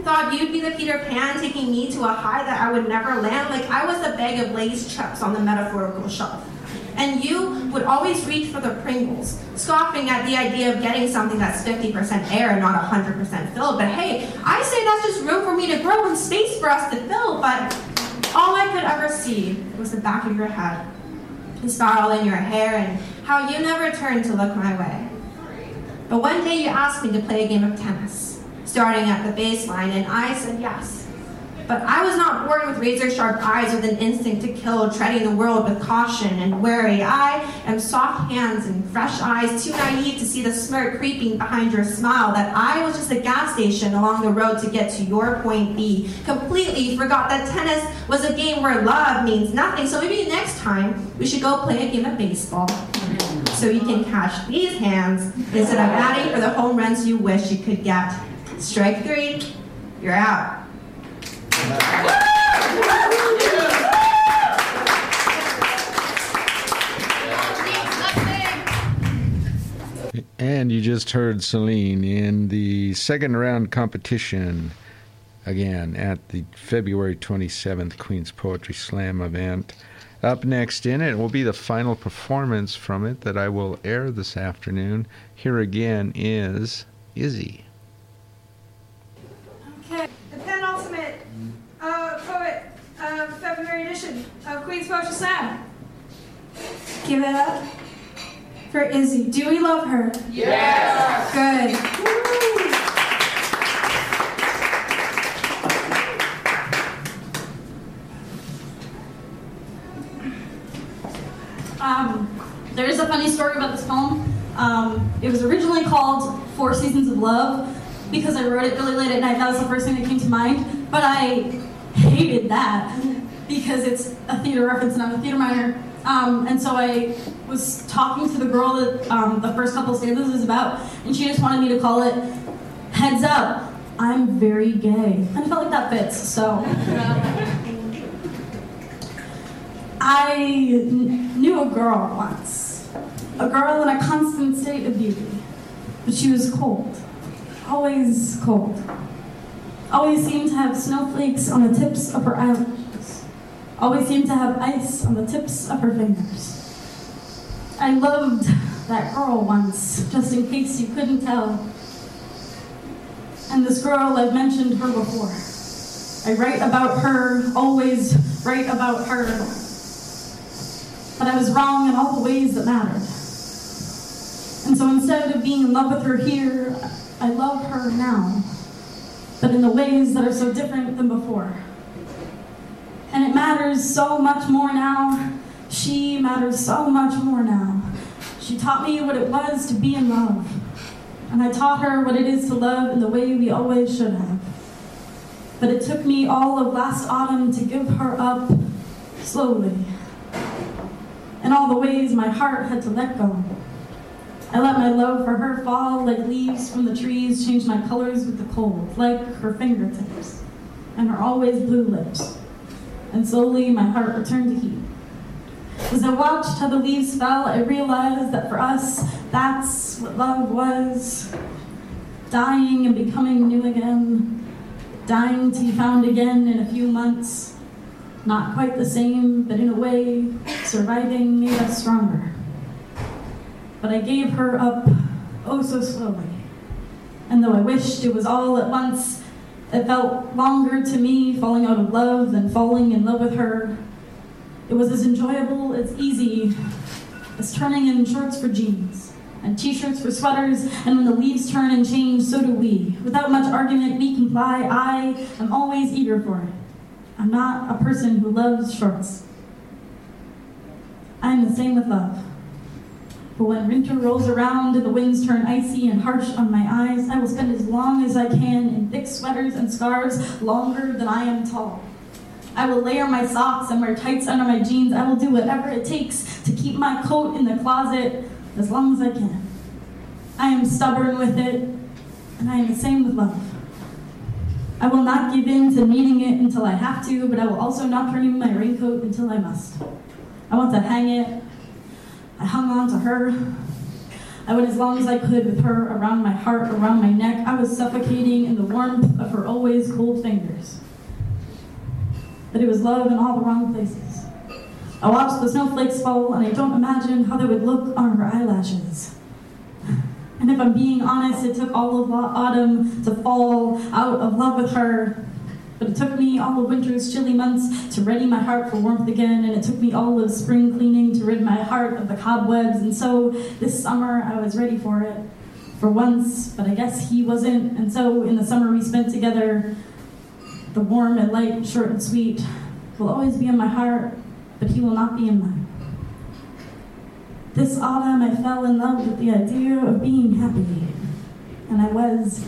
Speaker 21: Thought you'd be the Peter Pan taking me to a high that I would never land, like I was a bag of Lay's chips on the metaphorical shelf. And you would always reach for the Pringles, scoffing at the idea of getting something that's 50% air and not 100% filled. But hey, I say that's just room for me to grow and space for us to fill. But all I could ever see was the back of your head, the spiral in your hair, and how you never turned to look my way. But one day you asked me to play a game of tennis, starting at the baseline, and I said yes. But I was not born with razor sharp eyes with an instinct to kill, treading the world with caution and wary. I am soft hands and fresh eyes, too naive to see the smirk creeping behind your smile. That I was just a gas station along the road to get to your point B. Completely forgot that tennis was a game where love means nothing. So maybe next time we should go play a game of baseball. So you can catch these hands instead of batting for the home runs you wish you could get. Strike three, you're out.
Speaker 1: And you just heard Celine in the second round competition again at the February 27th Queen's Poetry Slam event. Up next in it will be the final performance from it that I will air this afternoon. Here again is Izzy.
Speaker 16: Okay, the penultimate uh, poet of February edition of Queen's Poetry Slam. Give it up for Izzy. Do we love her?
Speaker 10: Yes.
Speaker 16: Good.
Speaker 20: Um, there is a funny story about this poem. Um, it was originally called Four Seasons of Love because I wrote it really late at night. That was the first thing that came to mind. But I hated that because it's a theater reference and I'm a theater minor. Um, and so I was talking to the girl that um, the first couple stanzas is about, and she just wanted me to call it Heads Up, I'm Very Gay. And I felt like that fits, so. I kn- knew a girl once, a girl in a constant state of beauty, but she was cold, always cold. Always seemed to have snowflakes on the tips of her eyelashes, always seemed to have ice on the tips of her fingers. I loved that girl once, just in case you couldn't tell. And this girl, I've mentioned her before. I write about her, always write about her. But I was wrong in all the ways that mattered. And so instead of being in love with her here, I love her now, but in the ways that are so different than before. And it matters so much more now. She matters so much more now. She taught me what it was to be in love. And I taught her what it is to love in the way we always should have. But it took me all of last autumn to give her up slowly. In all the ways my heart had to let go. I let my love for her fall like leaves from the trees, change my colors with the cold, like her fingertips, and her always blue lips. And slowly my heart returned to heat. As I watched how the leaves fell, I realized that for us, that's what love was. Dying and becoming new again. Dying to be found again in a few months. Not quite the same, but in a way, surviving made us stronger. But I gave her up oh so slowly. And though I wished it was all at once, it felt longer to me falling out of love than falling in love with her. It was as enjoyable, as easy as turning in shorts for jeans and t-shirts for sweaters, and when the leaves turn and change, so do we. Without much argument, we comply. I am always eager for it. I'm not a person who loves shorts. I'm the same with love. But when winter rolls around and the winds turn icy and harsh on my eyes, I will spend as long as I can in thick sweaters and scarves, longer than I am tall. I will layer my socks and wear tights under my jeans. I will do whatever it takes to keep my coat in the closet as long as I can. I am stubborn with it, and I am the same with love. I will not give in to needing it until I have to, but I will also not in my raincoat until I must. I want to hang it. I hung on to her. I went as long as I could with her around my heart, around my neck. I was suffocating in the warmth of her always cold fingers. But it was love in all the wrong places. I watched the snowflakes fall, and I don't imagine how they would look on her eyelashes. And if I'm being honest, it took all of autumn to fall out of love with her. But it took me all of winter's chilly months to ready my heart for warmth again, and it took me all of spring cleaning to rid my heart of the cobwebs. And so this summer I was ready for it. For once, but I guess he wasn't. And so in the summer we spent together, the warm and light, short and sweet, will always be in my heart, but he will not be in mine. This autumn, I fell in love with the idea of being happy. And I was.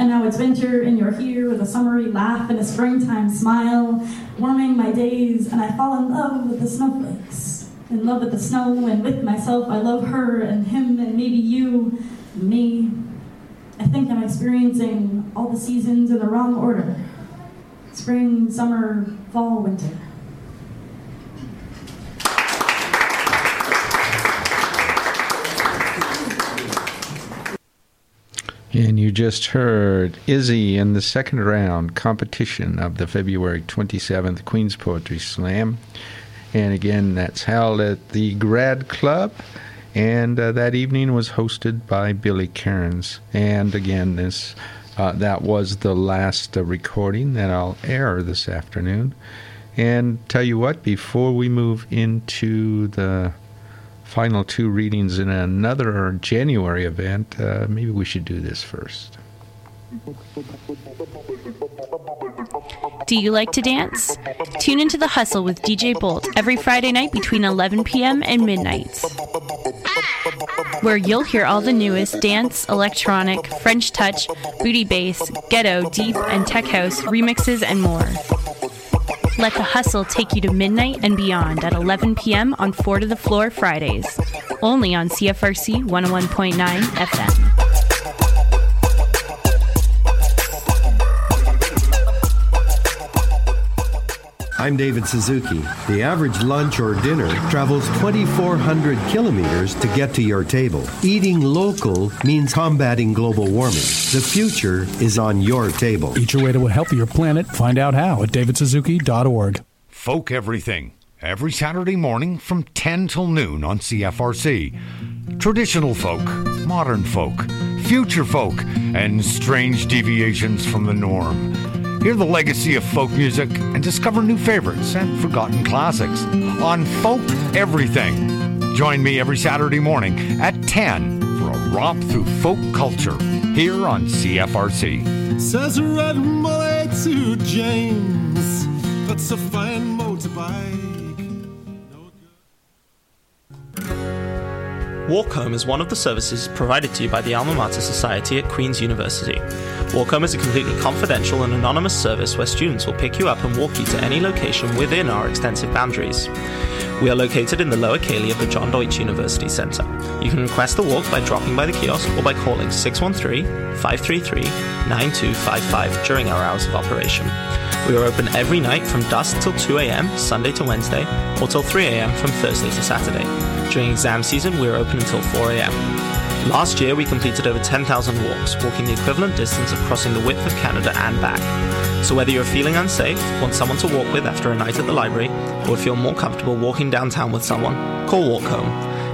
Speaker 20: And now it's winter, and you're here with a summery laugh and a springtime smile, warming my days, and I fall in love with the snowflakes. In love with the snow and with myself. I love her and him and maybe you and me. I think I'm experiencing all the seasons in the wrong order spring, summer, fall, winter.
Speaker 1: And you just heard Izzy in the second round competition of the February 27th Queen's Poetry Slam. And again, that's held at the Grad Club. And uh, that evening was hosted by Billy Kearns. And again, this uh, that was the last uh, recording that I'll air this afternoon. And tell you what, before we move into the final two readings in another January event, uh, maybe we should do this first.
Speaker 22: Do you like to dance? Tune into The Hustle with DJ Bolt every Friday night between 11 p.m. and midnight, where you'll hear all the newest dance, electronic, French touch, booty bass, ghetto, deep, and tech house remixes and more. Let The Hustle take you to midnight and beyond at 11 p.m. on Four to the Floor Fridays, only on CFRC 101.9 FM.
Speaker 23: I'm David Suzuki. The average lunch or dinner travels 2,400 kilometers to get to your table. Eating local means combating global warming. The future is on your table.
Speaker 24: Eat your way to a healthier planet. Find out how at davidsuzuki.org.
Speaker 25: Folk Everything.
Speaker 26: every Saturday morning from 10 till noon on CFRC. Traditional folk, modern folk, future folk, and strange deviations from the norm. Hear the legacy of folk music and discover new favorites and forgotten classics on Folk Everything. Join me every Saturday morning at 10 for a romp through folk culture here on CFRC.
Speaker 27: Says red molly to James. That's a fine motorbike.
Speaker 7: Walk Home is one of the services provided to you by the Alma Mater Society at Queen's University. Walk Home is a completely confidential and anonymous service where students will pick you up and walk you to any location within our extensive boundaries. We are located in the Lower Ceilidh of the John Deutsch University Centre. You can request a walk by dropping by the kiosk or by calling 613 533 9255 during our hours of operation. We are open every night from dusk till 2 a.m., Sunday to Wednesday, or till 3 a.m. from Thursday to Saturday. During exam season, we are open until 4 a.m. Last year, we completed over 10,000 walks, walking the equivalent distance of crossing the width of Canada and back. So, whether you're feeling unsafe, want someone to walk with after a night at the library, or feel more comfortable walking downtown with someone, call Walk Home.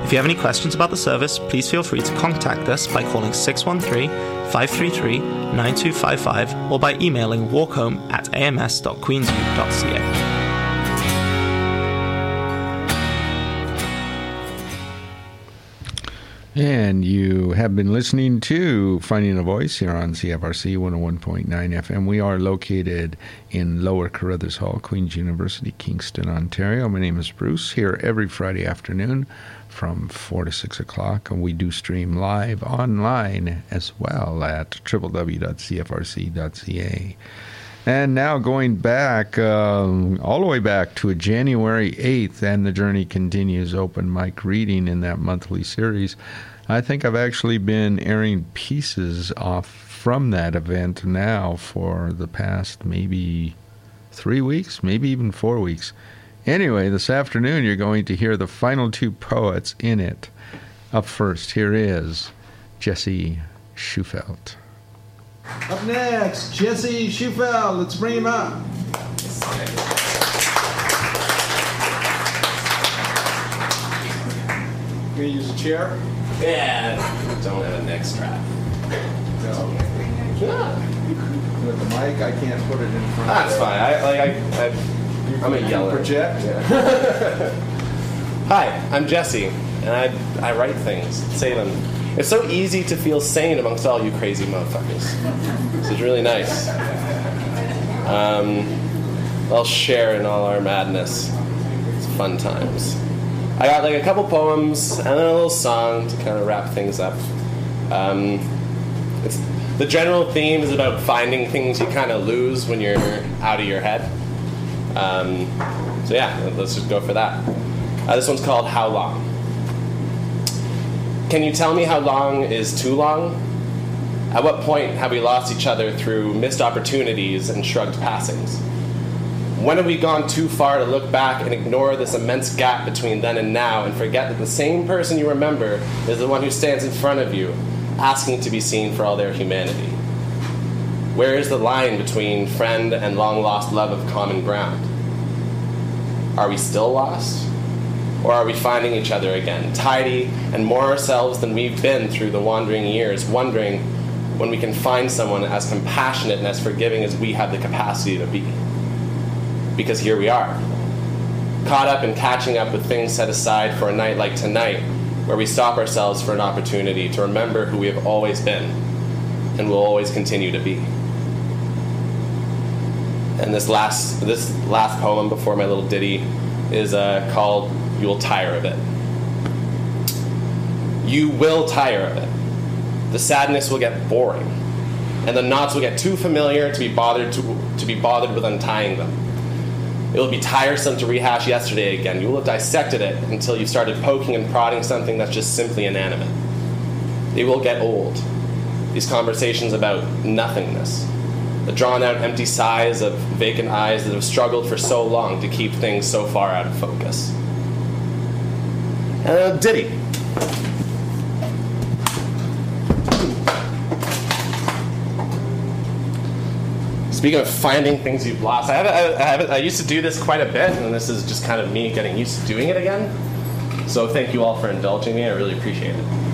Speaker 7: If you have any questions about the service, please feel free to contact us by calling 613 533 9255 or by emailing walkhome at ams.queensu.ca.
Speaker 1: And you have been listening to Finding a Voice here on CFRC 101.9 FM. We are located in Lower Carruthers Hall, Queen's University, Kingston, Ontario. My name is Bruce, here every Friday afternoon from 4 to 6 o'clock. And we do stream live online as well at www.cfrc.ca. And now going back, um, all the way back to a January 8th, and the journey continues open mic reading in that monthly series. I think I've actually been airing pieces off from that event now for the past maybe three weeks, maybe even four weeks. Anyway, this afternoon you're going to hear the final two poets in it. Up first, here is Jesse Schufelt.
Speaker 28: Up next, Jesse Schufel. Let's bring him up. Gonna use a chair?
Speaker 29: Yeah, don't have a neck strap.
Speaker 28: No. Yeah. With the mic, I can't put it in front.
Speaker 29: That's
Speaker 28: of
Speaker 29: fine. I like I, I I'm a
Speaker 28: You
Speaker 29: yeller.
Speaker 28: project?
Speaker 29: Hi, I'm Jesse, and I I write things, say them. It's so easy to feel sane amongst all you crazy motherfuckers. This is really nice. Um, I'll share in all our madness. It's fun times. I got like a couple poems and then a little song to kind of wrap things up. Um, it's, the general theme is about finding things you kind of lose when you're out of your head. Um, so yeah, let's just go for that. Uh, this one's called How Long. Can you tell me how long is too long? At what point have we lost each other through missed opportunities and shrugged passings? When have we gone too far to look back and ignore this immense gap between then and now and forget that the same person you remember is the one who stands in front of you, asking to be seen for all their humanity? Where is the line between friend and long lost love of common ground? Are we still lost? Or are we finding each other again, tidy and more ourselves than we've been through the wandering years, wondering when we can find someone as compassionate and as forgiving as we have the capacity to be? Because here we are, caught up in catching up with things set aside for a night like tonight, where we stop ourselves for an opportunity to remember who we have always been and will always continue to be. And this last this last poem before my little ditty is uh, called "You'll Tire of It." You will tire of it. The sadness will get boring, and the knots will get too familiar to be bothered to, to be bothered with untying them. It will be tiresome to rehash yesterday again. You will have dissected it until you've started poking and prodding something that's just simply inanimate. They will get old. These conversations about nothingness, the drawn out empty sighs of vacant eyes that have struggled for so long to keep things so far out of focus. Uh, a ditty. Speaking of finding things you've lost, I, have, I, have, I used to do this quite a bit, and this is just kind of me getting used to doing it again. So thank you all for indulging me. I really appreciate it.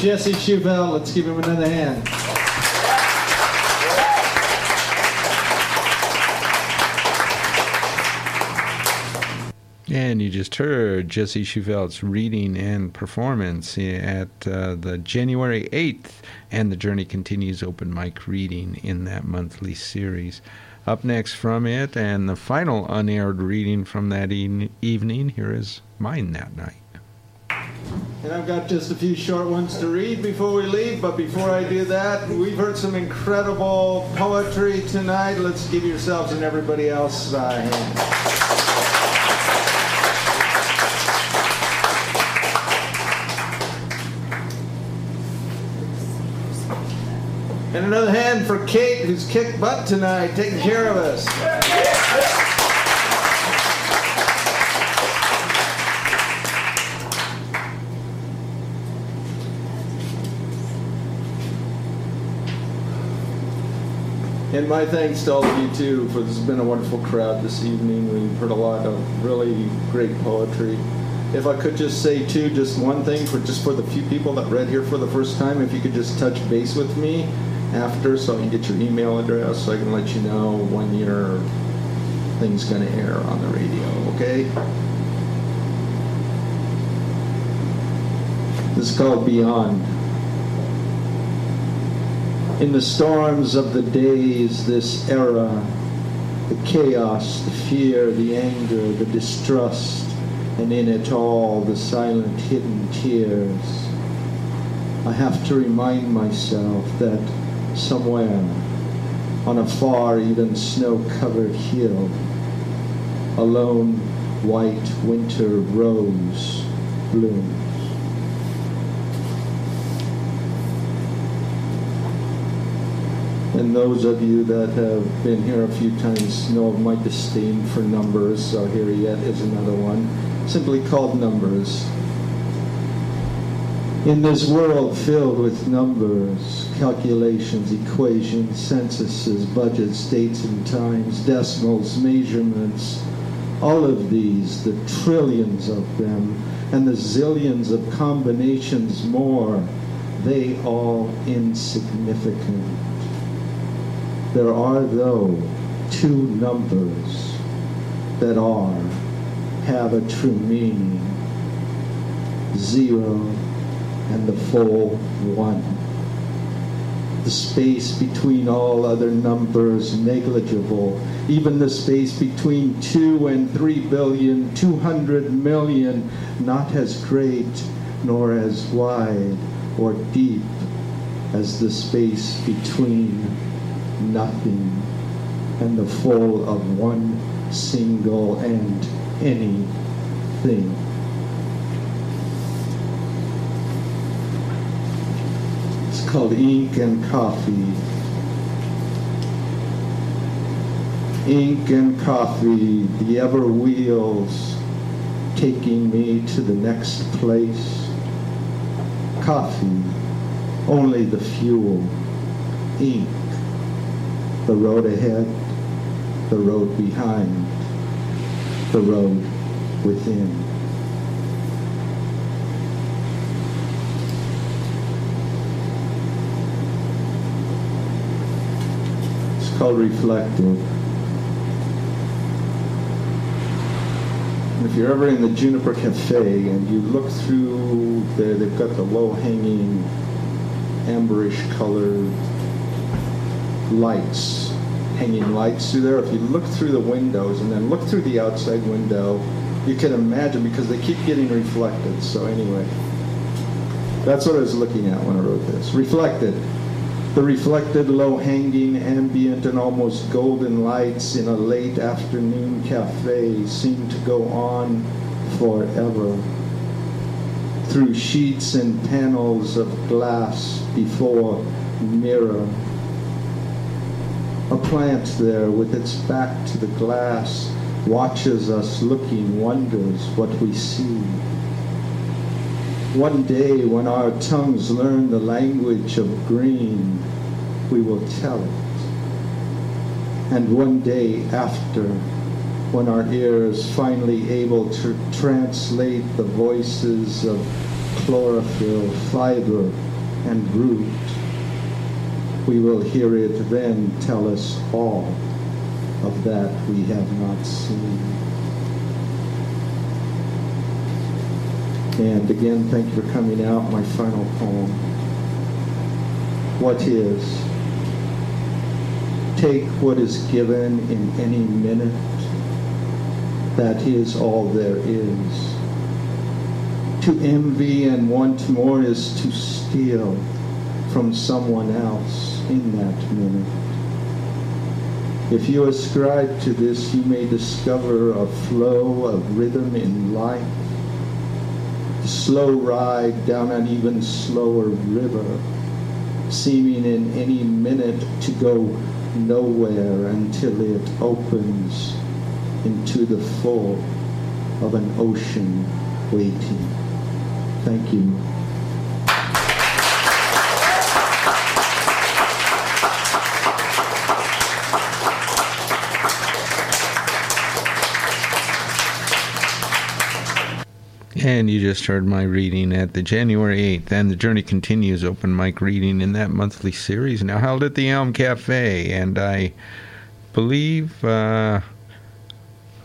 Speaker 25: Jesse Schuvel. Let's give him another hand.
Speaker 1: And you just heard Jesse Schuvelt's reading and performance at uh, the January 8th and the Journey Continues open mic reading in that monthly series. Up next from it, and the final unaired reading from that e- evening, here is mine that night.
Speaker 25: And I've got just a few short ones to read before we leave, but before I do that, we've heard some incredible poetry tonight. Let's give yourselves and everybody else a hand. And another hand for Kate, who's kicked butt tonight, taking care of us. And my thanks to all of you too, for this has been a wonderful crowd this evening. We've heard a lot of really great poetry. If I could just say too, just one thing for just for the few people that read here for the first time, if you could just touch base with me after, so I can get your email address, so I can let you know when your thing's going to air on the radio. Okay? This is called Beyond. In the storms of the days, this era, the chaos, the fear, the anger, the distrust, and in it all the silent hidden tears, I have to remind myself that somewhere on a far, even snow covered hill, a lone white winter rose blooms. And those of you that have been here a few times know of my disdain for numbers, so here yet is another one, simply called numbers. In this world filled with numbers, calculations, equations, censuses, budgets, dates and times, decimals, measurements, all of these, the trillions of them, and the zillions of combinations more, they all insignificant. There are, though, two numbers that are, have a true meaning zero and the full one. The space between all other numbers negligible, even the space between two and three billion, two hundred million, not as great nor as wide or deep as the space between nothing and the full of one single and anything. It's called ink and coffee. Ink and coffee, the ever wheels taking me to the next place. Coffee, only the fuel. Ink, the road ahead, the road behind, the road within. It's called reflective. If you're ever in the Juniper Cafe and you look through there, they've got the low-hanging, amberish colored lights, hanging lights through there. If you look through the windows and then look through the outside window, you can imagine because they keep getting reflected. So anyway, that's what I was looking at when I wrote this. Reflected. The reflected, low-hanging, ambient, and almost golden lights in a late afternoon cafe seem to go on forever. Through sheets and panels of glass before mirror. Plant there with its back to the glass watches us looking, wonders what we see. One day, when our tongues learn the language of green, we will tell it. And one day after, when our ears finally able to translate the voices of chlorophyll, fiber, and root, we will hear it then tell us all of that we have not seen. And again, thank you for coming out. My final poem. What is? Take what is given in any minute. That is all there is. To envy and want more is to steal from someone else in that minute. If you ascribe to this, you may discover a flow of rhythm in life a slow ride down an even slower river, seeming in any minute to go nowhere until it opens into the full of an ocean waiting. Thank you.
Speaker 1: And you just heard my reading at the January 8th, and the journey continues open mic reading in that monthly series, now held at the Elm Cafe. And I believe uh,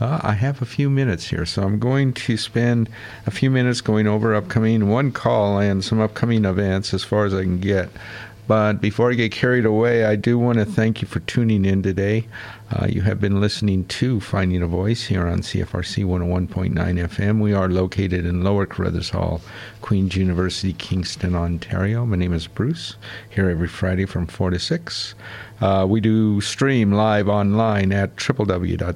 Speaker 1: uh, I have a few minutes here, so I'm going to spend a few minutes going over upcoming one call and some upcoming events as far as I can get. But before I get carried away, I do want to thank you for tuning in today. Uh, you have been listening to Finding a Voice here on CFRC 101.9 FM. We are located in Lower Carruthers Hall, Queen's University, Kingston, Ontario. My name is Bruce, here every Friday from 4 to 6. Uh, we do stream live online at www.cfrc.ca.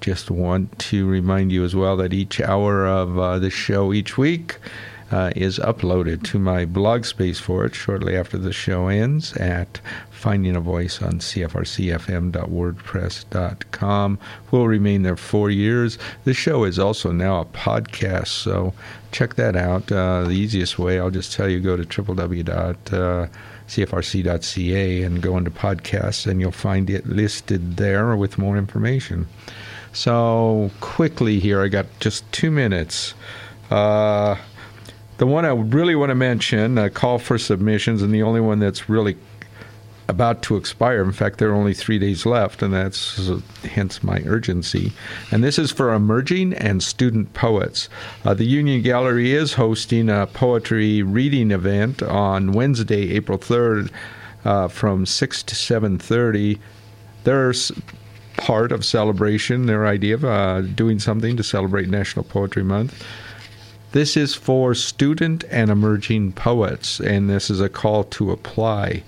Speaker 1: Just want to remind you as well that each hour of uh, the show each week uh, is uploaded to my blog space for it shortly after the show ends at finding a voice on cfrcfm.wordpress.com. Will remain there four years. The show is also now a podcast, so check that out. Uh, the easiest way, I'll just tell you, go to www.cfrc.ca and go into podcasts, and you'll find it listed there with more information. So quickly here, I got just two minutes. Uh, the one I really want to mention, a call for submissions, and the only one that's really about to expire. In fact, there are only three days left, and that's uh, hence my urgency. And this is for emerging and student poets. Uh, the Union Gallery is hosting a poetry reading event on Wednesday, April 3rd, uh, from 6 to 7:30. There's part of celebration, their idea of uh, doing something to celebrate National Poetry Month. This is for student and emerging poets, and this is a call to apply.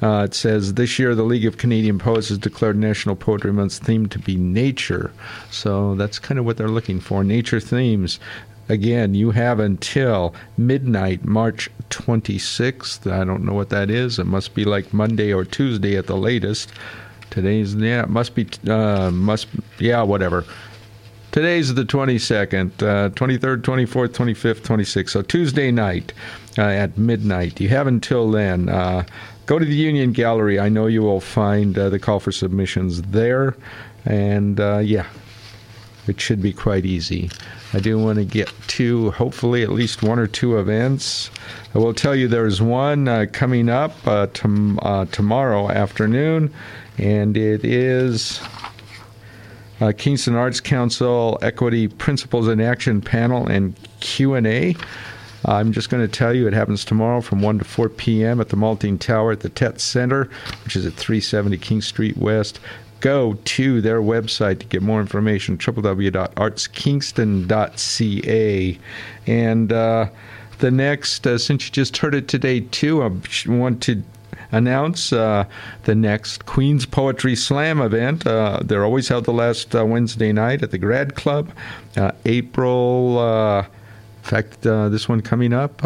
Speaker 1: Uh, it says this year the League of Canadian Poets has declared National Poetry Month's theme to be nature. So that's kind of what they're looking for nature themes. Again, you have until midnight, March 26th. I don't know what that is. It must be like Monday or Tuesday at the latest. Today's yeah, it must be uh, must yeah, whatever. Today's the 22nd, uh, 23rd, 24th, 25th, 26th. So Tuesday night uh, at midnight. You have until then. Uh, go to the Union Gallery. I know you will find uh, the call for submissions there. And uh, yeah, it should be quite easy. I do want to get to hopefully at least one or two events. I will tell you there's one uh, coming up uh, tom- uh, tomorrow afternoon, and it is uh, Kingston Arts Council Equity Principles in Action panel and Q&A. I'm just going to tell you it happens tomorrow from 1 to 4 p.m. at the Malting Tower at the Tett Center, which is at 370 King Street West. Go to their website to get more information, www.artskingston.ca. And uh, the next, uh, since you just heard it today too, I want to announce uh, the next Queen's Poetry Slam event. Uh, they're always held the last uh, Wednesday night at the Grad Club. Uh, April, uh, in fact, uh, this one coming up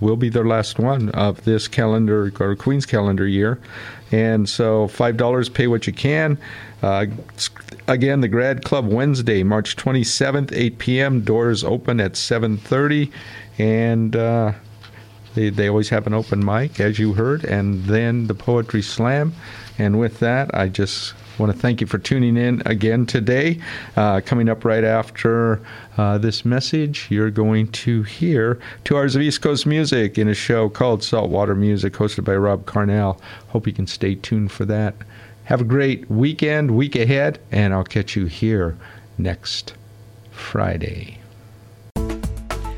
Speaker 1: will be their last one of this calendar or Queen's calendar year. And so, $5, pay what you can. again, the Grad Club Wednesday, March 27th, 8 p.m. Doors open at 7:30, and they, they always have an open mic, as you heard, and then the Poetry Slam. And with that, I just want to thank you for tuning in again today. Uh, coming up right after uh, this message, you're going to hear two hours of East Coast music in a show called Saltwater Music, hosted by Rob Carnell. Hope you can stay tuned for that. Have a great weekend, week ahead, and I'll catch you here next Friday.